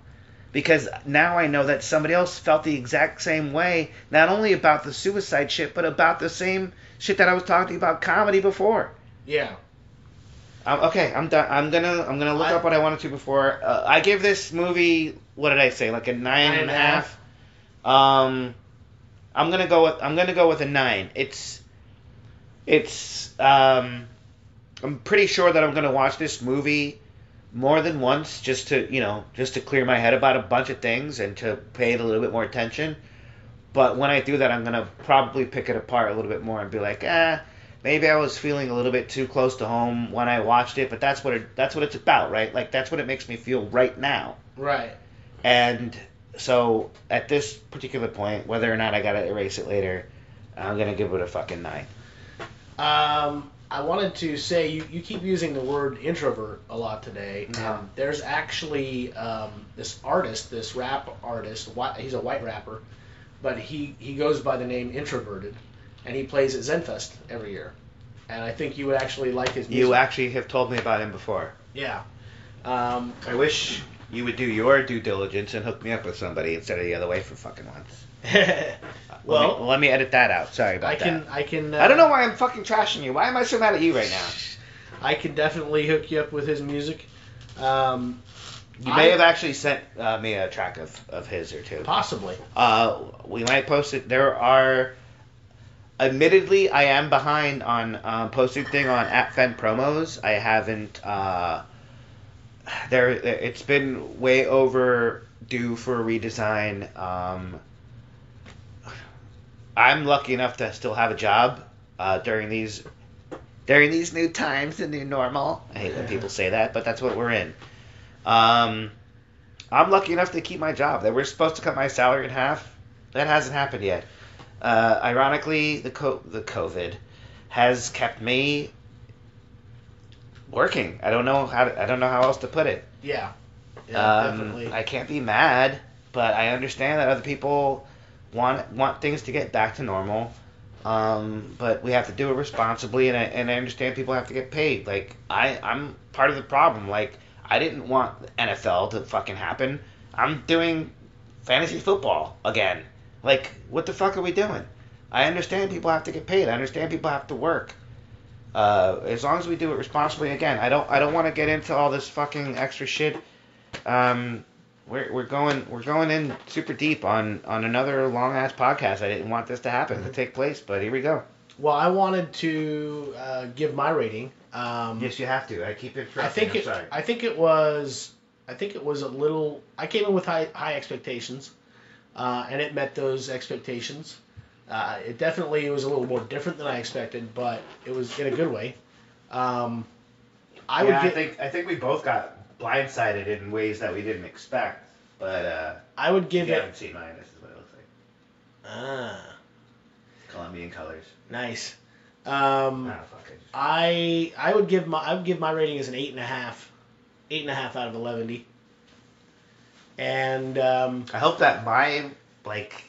Because now I know that somebody else felt the exact same way, not only about the suicide shit, but about the same shit that I was talking about comedy before. Yeah. Um, okay, I'm done. I'm gonna I'm gonna look I- up what I wanted to before. Uh, I gave this movie what did I say? Like a nine and a half. Um, I'm gonna go with I'm gonna go with a nine. It's it's um, I'm pretty sure that I'm gonna watch this movie more than once just to you know just to clear my head about a bunch of things and to pay it a little bit more attention. But when I do that, I'm gonna probably pick it apart a little bit more and be like, ah, maybe I was feeling a little bit too close to home when I watched it. But that's what it that's what it's about, right? Like that's what it makes me feel right now. Right. And so at this particular point, whether or not I gotta erase it later, I'm gonna give it a fucking nine. Um, I wanted to say you, you keep using the word introvert a lot today. Yeah. And there's actually um, this artist, this rap artist. He's a white rapper, but he he goes by the name Introverted, and he plays at Zenfest every year. And I think you would actually like his music. You actually have told me about him before. yeah. Um, I wish you would do your due diligence and hook me up with somebody instead of the other way for fucking once. well, let me, let me edit that out. Sorry about I can that. I can. Uh, I don't know why I'm fucking trashing you. Why am I so mad at you right now? I can definitely hook you up with his music. Um, You may I- have actually sent uh, me a track of, of his or two. possibly. Uh, we might post it. There are, admittedly, I am behind on um, posting thing on at Fen promos. I haven't. Uh, there, it's been way overdue for a redesign. Um, I'm lucky enough to still have a job uh, during these during these new times, the new normal. I hate when people say that, but that's what we're in. Um, I'm lucky enough to keep my job. They were supposed to cut my salary in half. That hasn't happened yet. Uh, ironically, the co- the COVID has kept me working. I don't know how to, I don't know how else to put it. Yeah. Yeah, Um, definitely. I can't be mad, but I understand that other people want want things to get back to normal. Um, but we have to do it responsibly, and I, and I understand people have to get paid. Like I, I'm part of the problem. Like I didn't want NFL to fucking happen. I'm doing fantasy football again. Like what the fuck are we doing? I understand people have to get paid. I understand people have to work. Uh, as long as we do it responsibly, again, I don't I don't want to get into all this fucking extra shit. Um, we're, we're going we're going in super deep on on another long ass podcast. I didn't want this to happen to take place, but here we go. well, I wanted to uh, give my rating. Um, Yes, you have to. I keep interrupting. I think it. I think it was. I think it was a little. I came in with high high expectations, uh, and it met those expectations. Uh, it definitely was a little more different than I expected, but it was in a good way. Um, I yeah, would I think I think we both got blindsided in ways that we didn't expect. But uh, I would give you it. haven't seen mine, this is what it looks like. Ah, Colombian colors. nice. Um, it. I I would give my I would give my rating as an eight and a half, eight and a half out of eleven. And um, I hope that my like,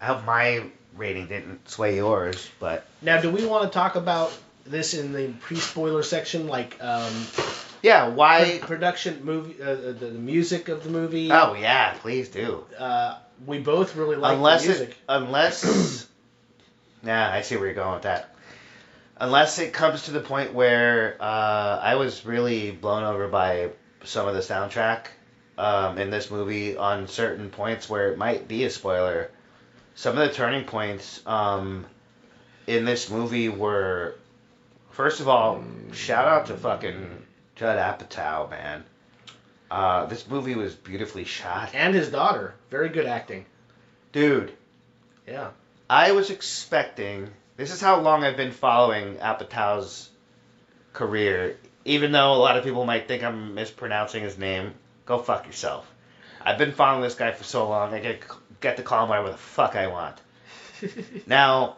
I hope my rating didn't sway yours, but now, do we want to talk about this in the pre-spoiler section, like um, yeah, why? pro- production movie, uh, the, the music of the movie? Oh yeah, please do. Uh, we both really like unless the music. it, unless, yeah, I see where you're going with that. Unless it comes to the point where uh, I was really blown over by some of the soundtrack um, in this movie on certain points where it might be a spoiler. Some of the turning points um, in this movie were, first of all, shout out to fucking Judd Apatow, man. Uh, this movie was beautifully shot, and his daughter, very good acting. dude. Yeah. I was expecting. This is how long I've been following Apatow's career. Even though a lot of people might think I'm mispronouncing his name, go fuck yourself. I've been following this guy for so long. I get get to call him whatever the fuck I want. Now,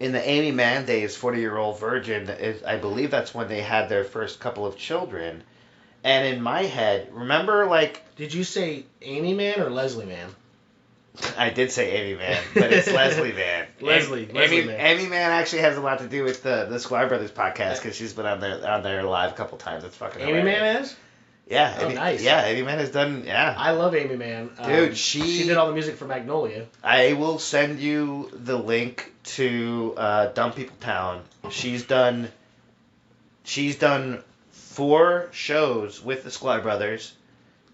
in the Amy Mann days, Forty Year Old Virgin, is, I believe that's when they had their first couple of children. And in my head, remember like Did you say Amy Mann or Leslie Mann? I did say Amy Mann, but it's Leslie Mann. Leslie- Amy, Leslie Amy, Mann. Amy Mann actually has a lot to do with the the Sklar Brothers podcast because she's been on there on there live a couple times. It's fucking Amy hilarious. Man is? Yeah. Oh, Amy, nice. Yeah, Amy Mann has done. Yeah. I love Amy Mann. Um, Dude, she- she did all the music for Magnolia. I will send you the link to uh, Dumb People Town. She's done. She's done four shows with the Sklar Brothers.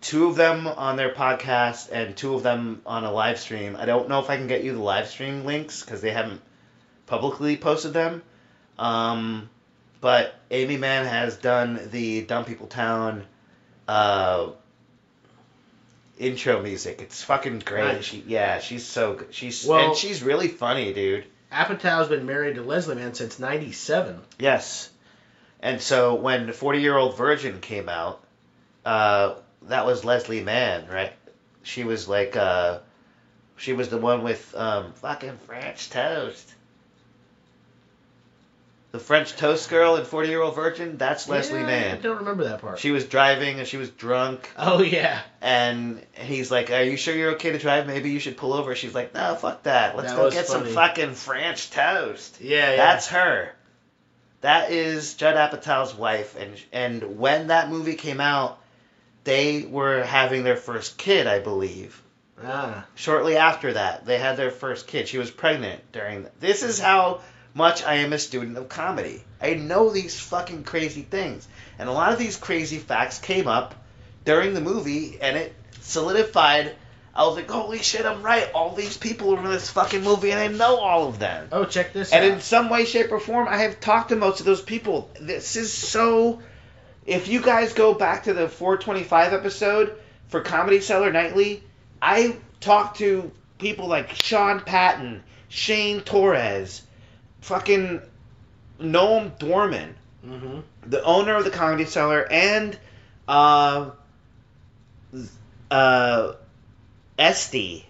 Two of them on their podcast and two of them on a live stream. I don't know if I can get you the live stream links because they haven't publicly posted them. Um, but Amy Mann has done the Dumb People Town uh, intro music. It's fucking great. Nice. She, yeah, she's so good. She's Well- and she's really funny, dude. Apatow's been married to Leslie Mann since '97. Yes. And so when 40 year old virgin came out, uh, that was Leslie Mann, right? She was like, uh, she was the one with um, fucking French toast. The French toast girl and 40 year old virgin, that's Leslie Yeah, I don't remember that part. She was driving and she was drunk, oh yeah. and he's like, Are you sure you're okay to drive? Maybe you should pull over. She's like, No, fuck that. Let's That go get some fucking French toast. Yeah, yeah. That's her. That is Judd Apatow's wife, and and when that movie came out, they were having their first kid, I believe. Ah. Shortly after that, they had their first kid. She was pregnant during. This is how much I am a student of comedy. I know these fucking crazy things, and a lot of these crazy facts came up during the movie, and it solidified. I was like, holy shit, I'm right. All these people are in this fucking movie, and I know all of them. Oh, check this out. And out. in some way, shape, or form, I have talked to most of those people. This is so. If you guys go back to the 425 episode for Comedy Cellar Nightly, I talked to people like Sean Patton, Shane Torres, fucking Noam Dorman, mm-hmm. the owner of the Comedy Cellar, and uh, uh, Estee.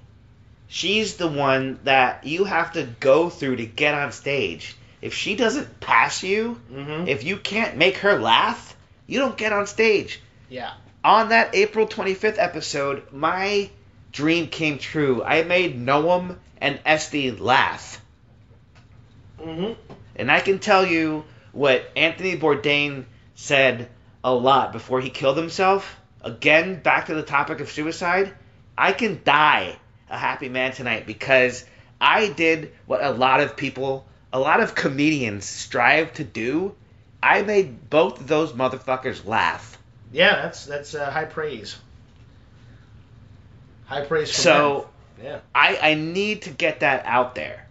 She's the one that you have to go through to get on stage. If she doesn't pass you, Mm-hmm. if you can't make her laugh, you don't get on stage. yeah. On that April 25th episode, my dream came true. I made Noam and Estee laugh. Mm-hmm. And I can tell you what Anthony Bourdain said a lot before he killed himself. Again, back to the topic of suicide. I can die a happy man tonight because I did what a lot of people, a lot of comedians strive to do. I made both of those motherfuckers laugh. Yeah, that's that's uh, high praise. High praise. From So them. yeah. I, I need to get that out there.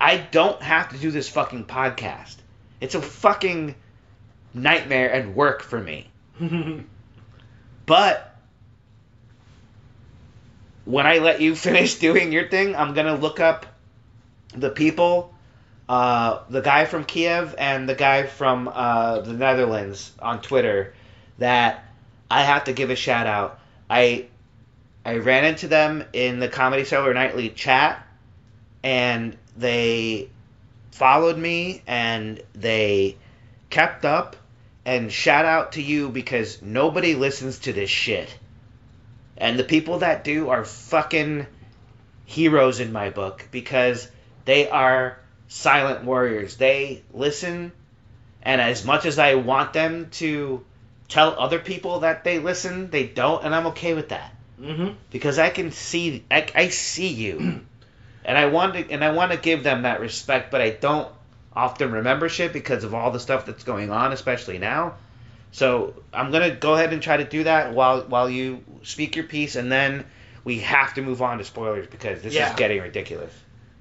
I don't have to do this fucking podcast. It's a fucking nightmare and work for me. But when I let you finish doing your thing, I'm gonna look up the people, uh, the guy from Kiev and the guy from uh, the Netherlands on Twitter that I have to give a shout out. I I ran into them in the Comedy Cellar Nightly chat, and they followed me and they kept up. And shout out to you because nobody listens to this shit. And the people that do are fucking heroes in my book because they are silent warriors. They listen, and as much as I want them to tell other people that they listen, they don't, and I'm okay with that mm-hmm. because I can see I, I see you, and I want to and I want to give them that respect, but I don't often remember shit because of all the stuff that's going on, especially now. So I'm gonna go ahead and try to do that while while you speak your piece, and then we have to move on to spoilers because this Yeah. is getting ridiculous.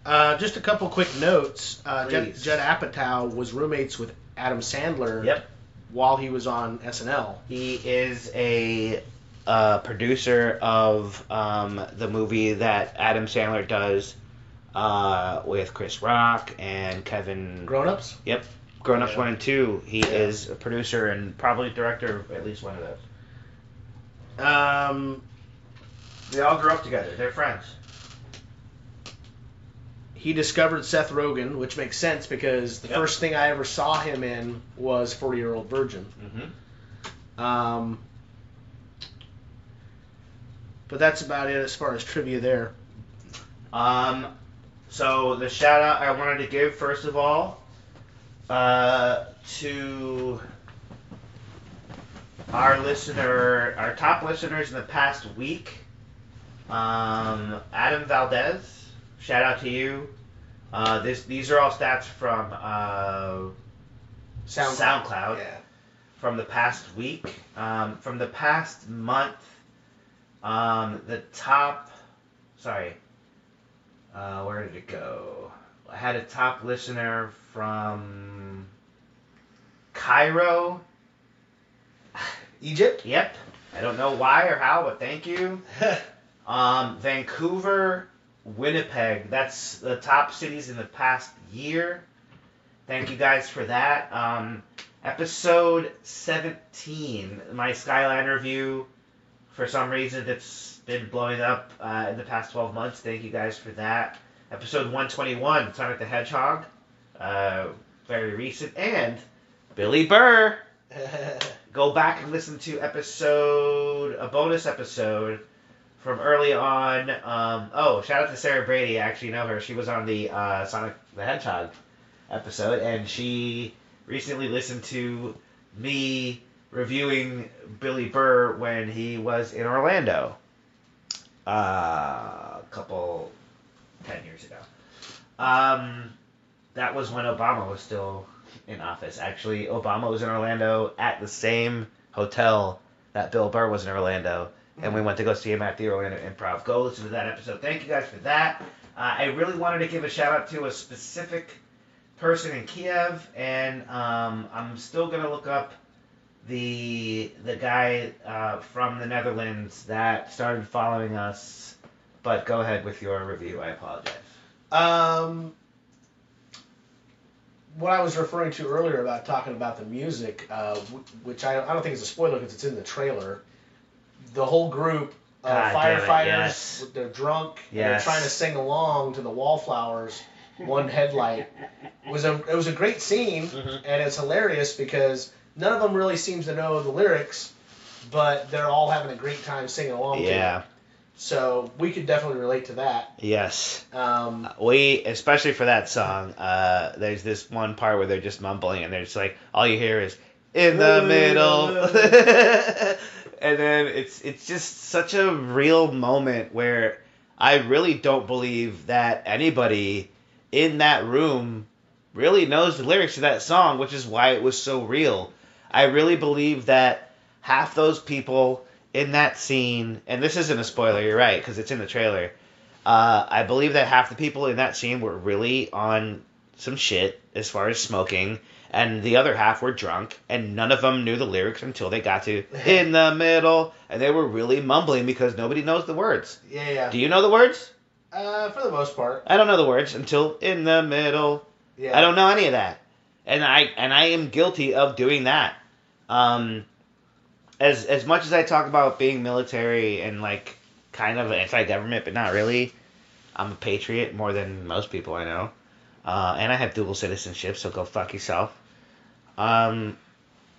Uh, just a couple quick notes. Uh, Judd, Please. Judd Apatow was roommates with Adam Sandler Yep. while he was on SNL. He is a uh, producer of um, the movie that Adam Sandler does uh, with Chris Rock and Kevin Grown Ups. Yep. Grown Ups Yeah. 1 and 2. He Yeah. is a producer and probably director of at least one of those. Um, They all grew up together. They're friends. he discovered Seth Rogen, which makes sense because the Yep. first thing I ever saw him in was Forty Year Old Virgin. Mm-hmm. Um, but that's about it as far as trivia there. Um, so the shout out I wanted to give first of all uh, to our listener, our top listeners in the past week, um, Adam Valdez. Shout out to you. Uh, this these are all stats from uh, SoundCloud. Yeah. from the past week. Um, from the past month, um, the top. Sorry. Uh, where did it go? I had a top listener from Cairo. Egypt. Yep. I don't know why or how, but thank you. Um, Vancouver, Winnipeg. That's the top cities in the past year. Thank you guys for that. Um, episode 17, my Skyline review. For some reason, it's been blowing up uh, in the past 12 months. Thank you guys for that. Episode 121, Sonic the Hedgehog. Uh, very recent. And Billy Burr go back and listen to episode a bonus episode from early on. Um, oh, shout out to Sarah Brady. I actually know her. She was on the uh, Sonic the Hedgehog episode, and she recently listened to me reviewing Billy Burr when he was in Orlando uh, a couple, 10 years ago. Um, that was when Obama was still in office. Actually, Obama was in Orlando at the same hotel that Bill Burr was in Orlando, and we went to go see him at the Orlando Improv. Go listen to that episode. Thank you guys for that. Uh, I really wanted to give a shout out to a specific person in Kiev, and um, I'm still gonna look up the the guy uh, from the Netherlands that started following us. But go ahead with your review. I apologize. Um, what I was referring to earlier about talking about the music, uh, which I, I don't think is a spoiler because it's in the trailer. The whole group of God damn it, firefighters, yes. they're drunk, and Yes. they're trying to sing along to the Wallflowers, one headlight. It was a it was a great scene, Mhm. and it's hilarious because none of them really seems to know the lyrics, but they're all having a great time singing along. to. Yeah. So we could definitely relate to that. Yes. Um, We, especially for that song, uh, there's this one part where they're just mumbling and they're just like, all you hear is in the middle, and then it's it's just such a real moment where I really don't believe that anybody in that room really knows the lyrics to that song, which is why it was so real. I really believe that half those people in that scene, and this isn't a spoiler, you're right, because it's in the trailer. Uh, I believe that half the people in that scene were really on some shit as far as smoking, and the other half were drunk, and none of them knew the lyrics until they got to in the middle, and they were really mumbling because nobody knows the words. yeah, yeah. Do you know the words? Uh, for the most part. I don't know the words until in the middle. Yeah. I don't know any of that, and I and I am guilty of doing that. Um, as as much as I talk about being military and like kind of anti-government, but not really. I'm a patriot more than most people I know, uh, and I have dual citizenship, so go fuck yourself. Um,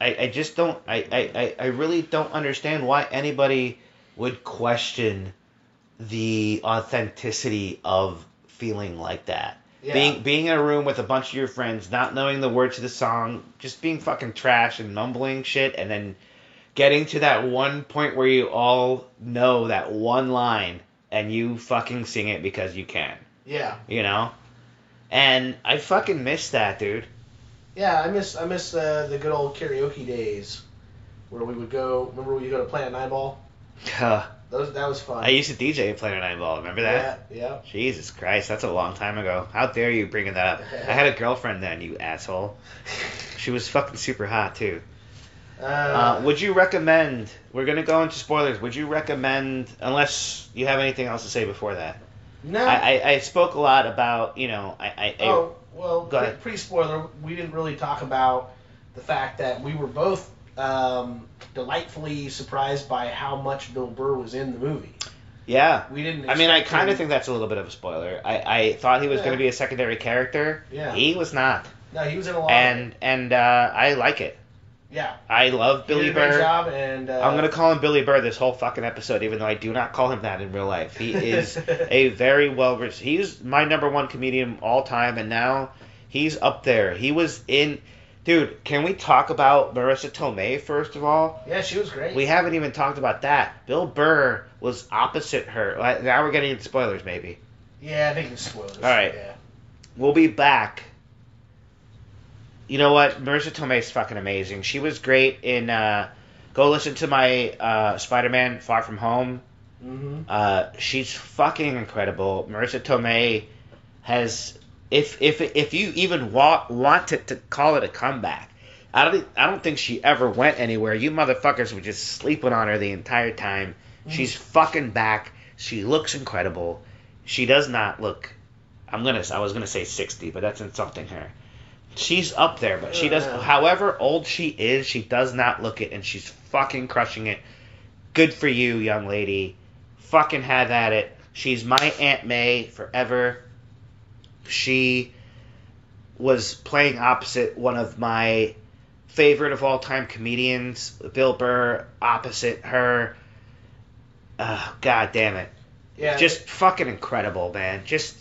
I, I just don't I, I, I- I really don't understand why anybody would question the authenticity of feeling like that. Yeah. Being being in a room with a bunch of your friends, not knowing the words to the song, just being fucking trash and mumbling shit, and then getting to that one point where you all know that one line and you fucking sing it because you can, Yeah. you know? And I fucking miss that, dude. Yeah, I miss I miss uh, the good old karaoke days where we would go. Remember we would go to Planet Nineball? Those that was fun. I used to DJ at nine ball. remember that? Yeah, yeah. Jesus Christ, that's a long time ago. How dare you bringing that up? I had a girlfriend then, you asshole. She was fucking super hot too. Uh, Uh, would you recommend? We're gonna go into spoilers. Would you recommend, unless you have anything else to say before that? no. I, I, I spoke a lot about you know I, I, oh well, pre spoiler. We didn't really talk about the fact that we were both um, delightfully surprised by how much Bill Burr was in the movie. yeah. We didn't. I mean, I kind of think that's a little bit of a spoiler. I, I thought he was Yeah. going to be a secondary character. Yeah. He was not, No, he was in a lot. of and and uh, I like it. yeah, I love Billy did a great Burr. job, and uh, I'm gonna call him Billy Burr this whole fucking episode, even though I do not call him that in real life. He is a very well. He's my number one comedian all time, and now he's up there. He was in. Dude, can we talk about Marisa Tomei first of all? yeah, she was great. We haven't even talked about that. Bill Burr was opposite her. Now we're getting into spoilers, maybe. yeah, I think it's spoilers. All right. Yeah. We'll be back. You know what? Marisa Tomei's fucking amazing. She was great in. Uh, go listen to my uh, Spider-Man: Far From Home. Mm-hmm. Uh, she's fucking incredible. Marisa Tomei has, if if if you even want want to, to call it a comeback, I don't I don't think she ever went anywhere. You motherfuckers were just sleeping on her the entire time. She's fucking back. She looks incredible. She does not look. I'm gonna. I was gonna say 60, but that's insulting her. She's up there, but she does. Uh. However old she is, she does not look it, and she's fucking crushing it. Good for you, young lady. Fucking have at it. She's my Aunt May forever. She was playing opposite one of my favorite of all time comedians, Bill Burr, opposite her. Uh, God damn it. Yeah. Just fucking incredible, man. Just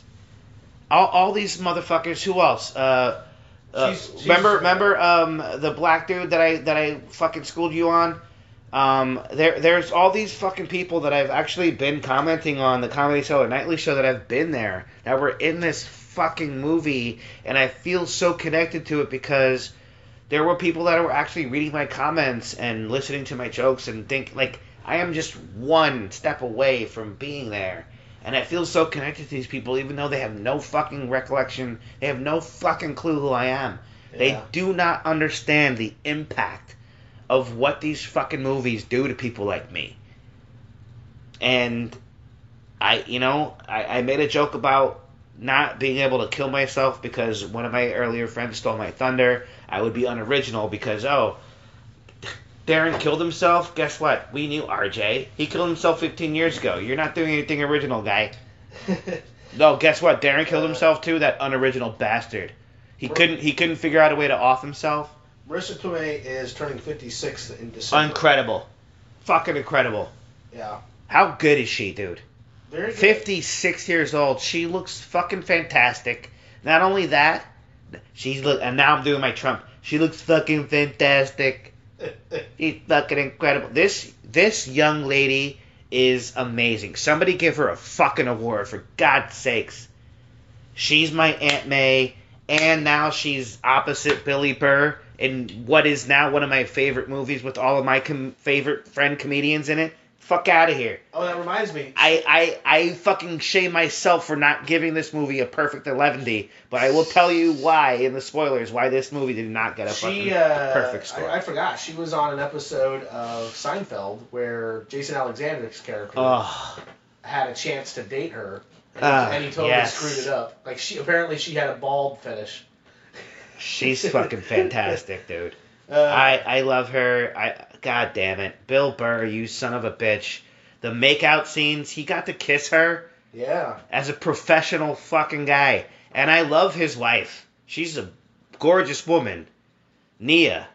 all, all these motherfuckers. Who else? Uh, Uh, She's- she's- remember, remember, um, the black dude that I that I fucking schooled you on. Um, there, there's all these fucking people that I've actually been commenting on the Comedy show, Cellar Nightly show that I've been there that were in this fucking movie, and I feel so connected to it because there were people that were actually reading my comments and listening to my jokes and think like I am just one step away from being there. And I feel so connected to these people, even though they have no fucking recollection. They have no fucking clue who I am. They do not understand the impact of what these fucking movies do to people like me. And I, you know, I, I made a joke about not being able to kill myself because one of my earlier friends stole my thunder. I would be unoriginal because, oh, Darren killed himself. Guess what? We knew RJ. He killed himself 15 years ago. You're not doing anything original, guy. No, guess what? Darren killed uh, himself too. That unoriginal bastard. He couldn't. He couldn't figure out a way to off himself. Marisa Tomei is turning 56 in December. Incredible. Fucking incredible. yeah. How good is she, dude? Very good. 56 years old. She looks fucking fantastic. Not only that, she's look. And now I'm doing my Trump. She looks fucking fantastic. She's fucking incredible. This this young lady is amazing. Somebody give her a fucking award for God's sakes. She's my Aunt May, and now she's opposite Billy Burr in what is now one of my favorite movies with all of my com- favorite friend comedians in it. Fuck out of here. oh, that reminds me. I, I I fucking shame myself for not giving this movie a perfect 11D, but I will tell you why in the spoilers why this movie did not get a fucking She, uh, perfect score. I, I forgot. She was on an episode of Seinfeld where Jason Alexander's character oh, had a chance to date her, and, Ah, and he totally yes. screwed it up. Like she apparently she had a bald fetish. she's fucking fantastic, dude. Uh, I I love her. I god damn it, Bill Burr, you son of a bitch. The makeout scenes, he got to kiss her yeah. as a professional fucking guy, and I love his wife. She's a gorgeous woman, Nia.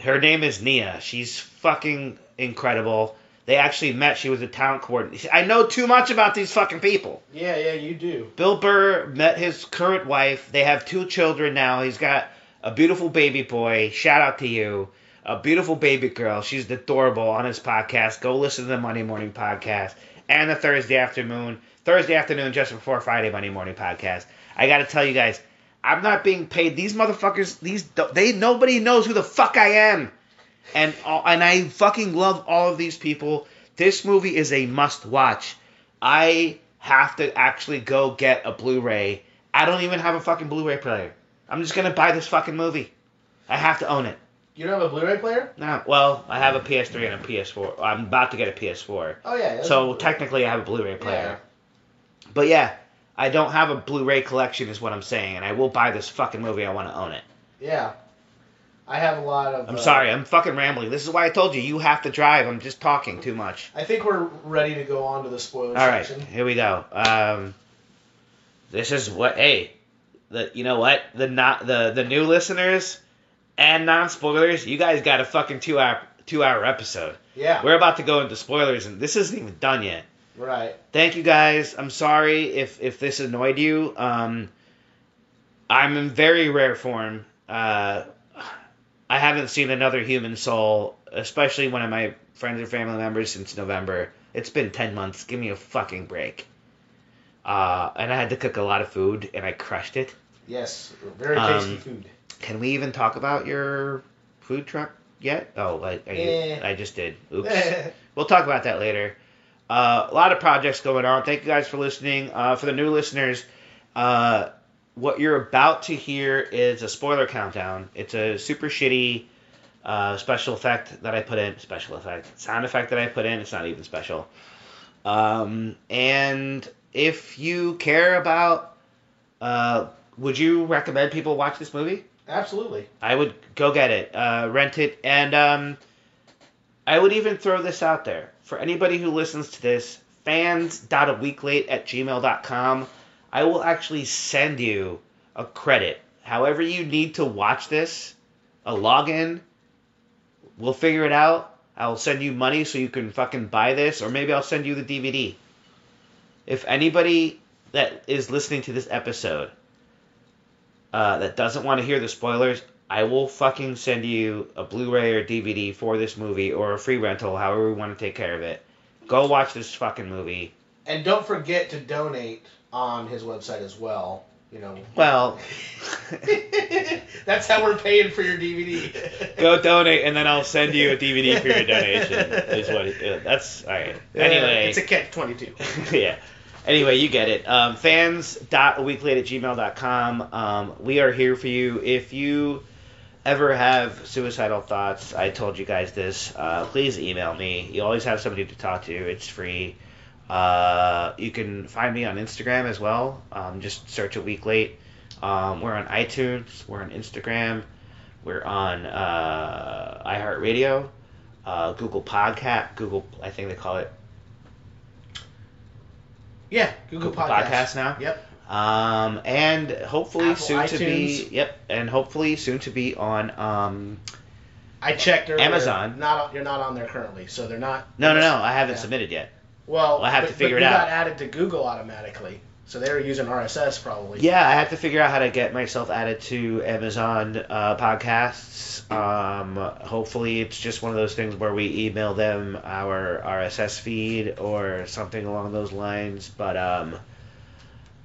Her name is Nia. She's fucking incredible. They actually met. She was a talent coordinator. I know too much about these fucking people. Yeah, yeah, you do. Bill Burr met his current wife. They have two children now. He's got a beautiful baby boy. Shout out to you. A beautiful baby girl. She's adorable on his podcast. Go listen to the Monday morning podcast and the Thursday afternoon. Thursday afternoon just before Friday Monday morning podcast. I got to tell you guys, I'm not being paid. These motherfuckers, these they nobody knows who the fuck I am. And and I fucking love all of these people. This movie is a must watch. I have to actually go get a Blu-ray. I don't even have a fucking Blu-ray player. I'm just gonna buy this fucking movie. I have to own it. You don't have a Blu-ray player? No, well, I have a PS3 and a PS4. I'm about to get a PS4. Oh yeah. So technically, I have a Blu-ray player. But yeah, I don't have a Blu-ray collection, is what I'm saying, and I will buy this fucking movie. I want to own it. Yeah. I have a lot of. I'm uh, sorry, I'm fucking rambling. This is why I told you you have to drive. I'm just talking too much. I think we're ready to go on to the spoiler All right, section. here we go. Um, this is what. Hey, the you know what the not the the new listeners and non spoilers. You guys got a fucking two hour two hour episode. Yeah. We're about to go into spoilers, and this isn't even done yet. Right. Thank you guys. I'm sorry if if this annoyed you. Um, I'm in very rare form. Uh, I haven't seen another human soul, especially one of my friends or family members since November. It's been ten months. Give me a fucking break. Uh, and I had to cook a lot of food, and I crushed it. Yes. Very Um, tasty food. Can we even talk about your food truck yet? Oh, I, I, Eh. I just did. Oops. We'll talk about that later. Uh, a lot of projects going on. Thank you guys for listening. Uh, for the new listeners, uh, what you're about to hear is a spoiler countdown. It's a super shitty uh, special effect that I put in. Special effect. Sound effect that I put in. It's not even special. Um, and if you care about, uh, would you recommend people watch this movie? Absolutely. I would go get it, uh, rent it, and um, I would even throw this out there for anybody who listens to this fans.aweeklate at gmail.com. I will actually send you a credit. However, you need to watch this, a login. We'll figure it out. I'll send you money so you can fucking buy this, or maybe I'll send you the DVD. If anybody that is listening to this episode uh, that doesn't want to hear the spoilers, I will fucking send you a Blu-ray or DVD for this movie or a free rental, however we want to take care of it. Go watch this fucking movie. And don't forget to donate on his website as well. You know. Well, That's how we're paying for your DVD. go donate, and then I'll send you a DVD for your donation. Is what? uh, that's all right. Anyway, it's a catch twenty two. yeah. Anyway, you get it. Um, fans.weekly at gmail.com. Um, we are here for you. If you ever have suicidal thoughts, I told you guys this, uh, please email me. You always have somebody to talk to. It's free. Uh, you can find me on Instagram as well. Um, just search a week late. Um, we're on iTunes. We're on Instagram. We're on uh, iHeartRadio, uh, Google Podcast. Google, I think they call it Yeah, Google, Google Podcasts. Podcasts now. Yep. Um, and hopefully Apple soon to be yep, and hopefully soon to be on um I checked earlier. Amazon. Not you're not on there currently, so they're not. no no no I haven't Yeah. submitted yet. Well, Well, I have but, to figure but it you out. got added to Google automatically, so they were using RSS probably. Yeah, I have to figure out how to get myself added to Amazon uh, podcasts. Um, hopefully it's just one of those things where we email them our RSS feed or something along those lines. But um,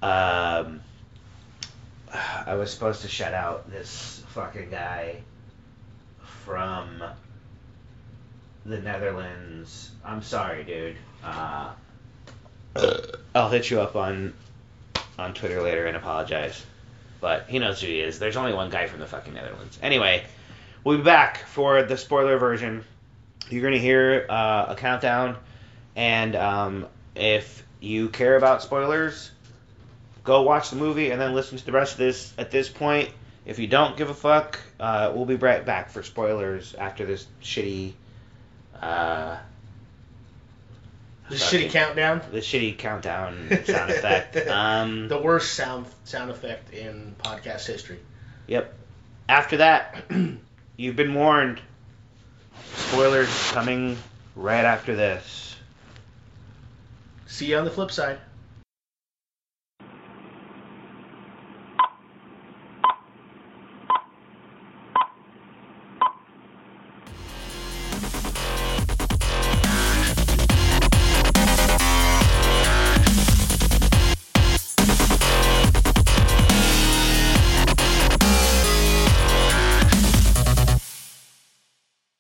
um, I was supposed to shut out this fucking guy from the Netherlands. I'm sorry, dude. Uh, I'll hit you up on on Twitter later and apologize. But he knows who he is. There's only one guy from the fucking Netherlands. Anyway, we'll be back for the spoiler version. You're gonna hear uh, a countdown, and um, if you care about spoilers, go watch the movie and then listen to the rest of this at this point. If you don't give a fuck, uh, we'll be right back for spoilers after this shitty, uh, The shitty countdown. the shitty countdown sound effect. Um, The worst sound sound effect in podcast history. Yep. After that, you've been warned. Spoilers coming right after this. See you on the flip side.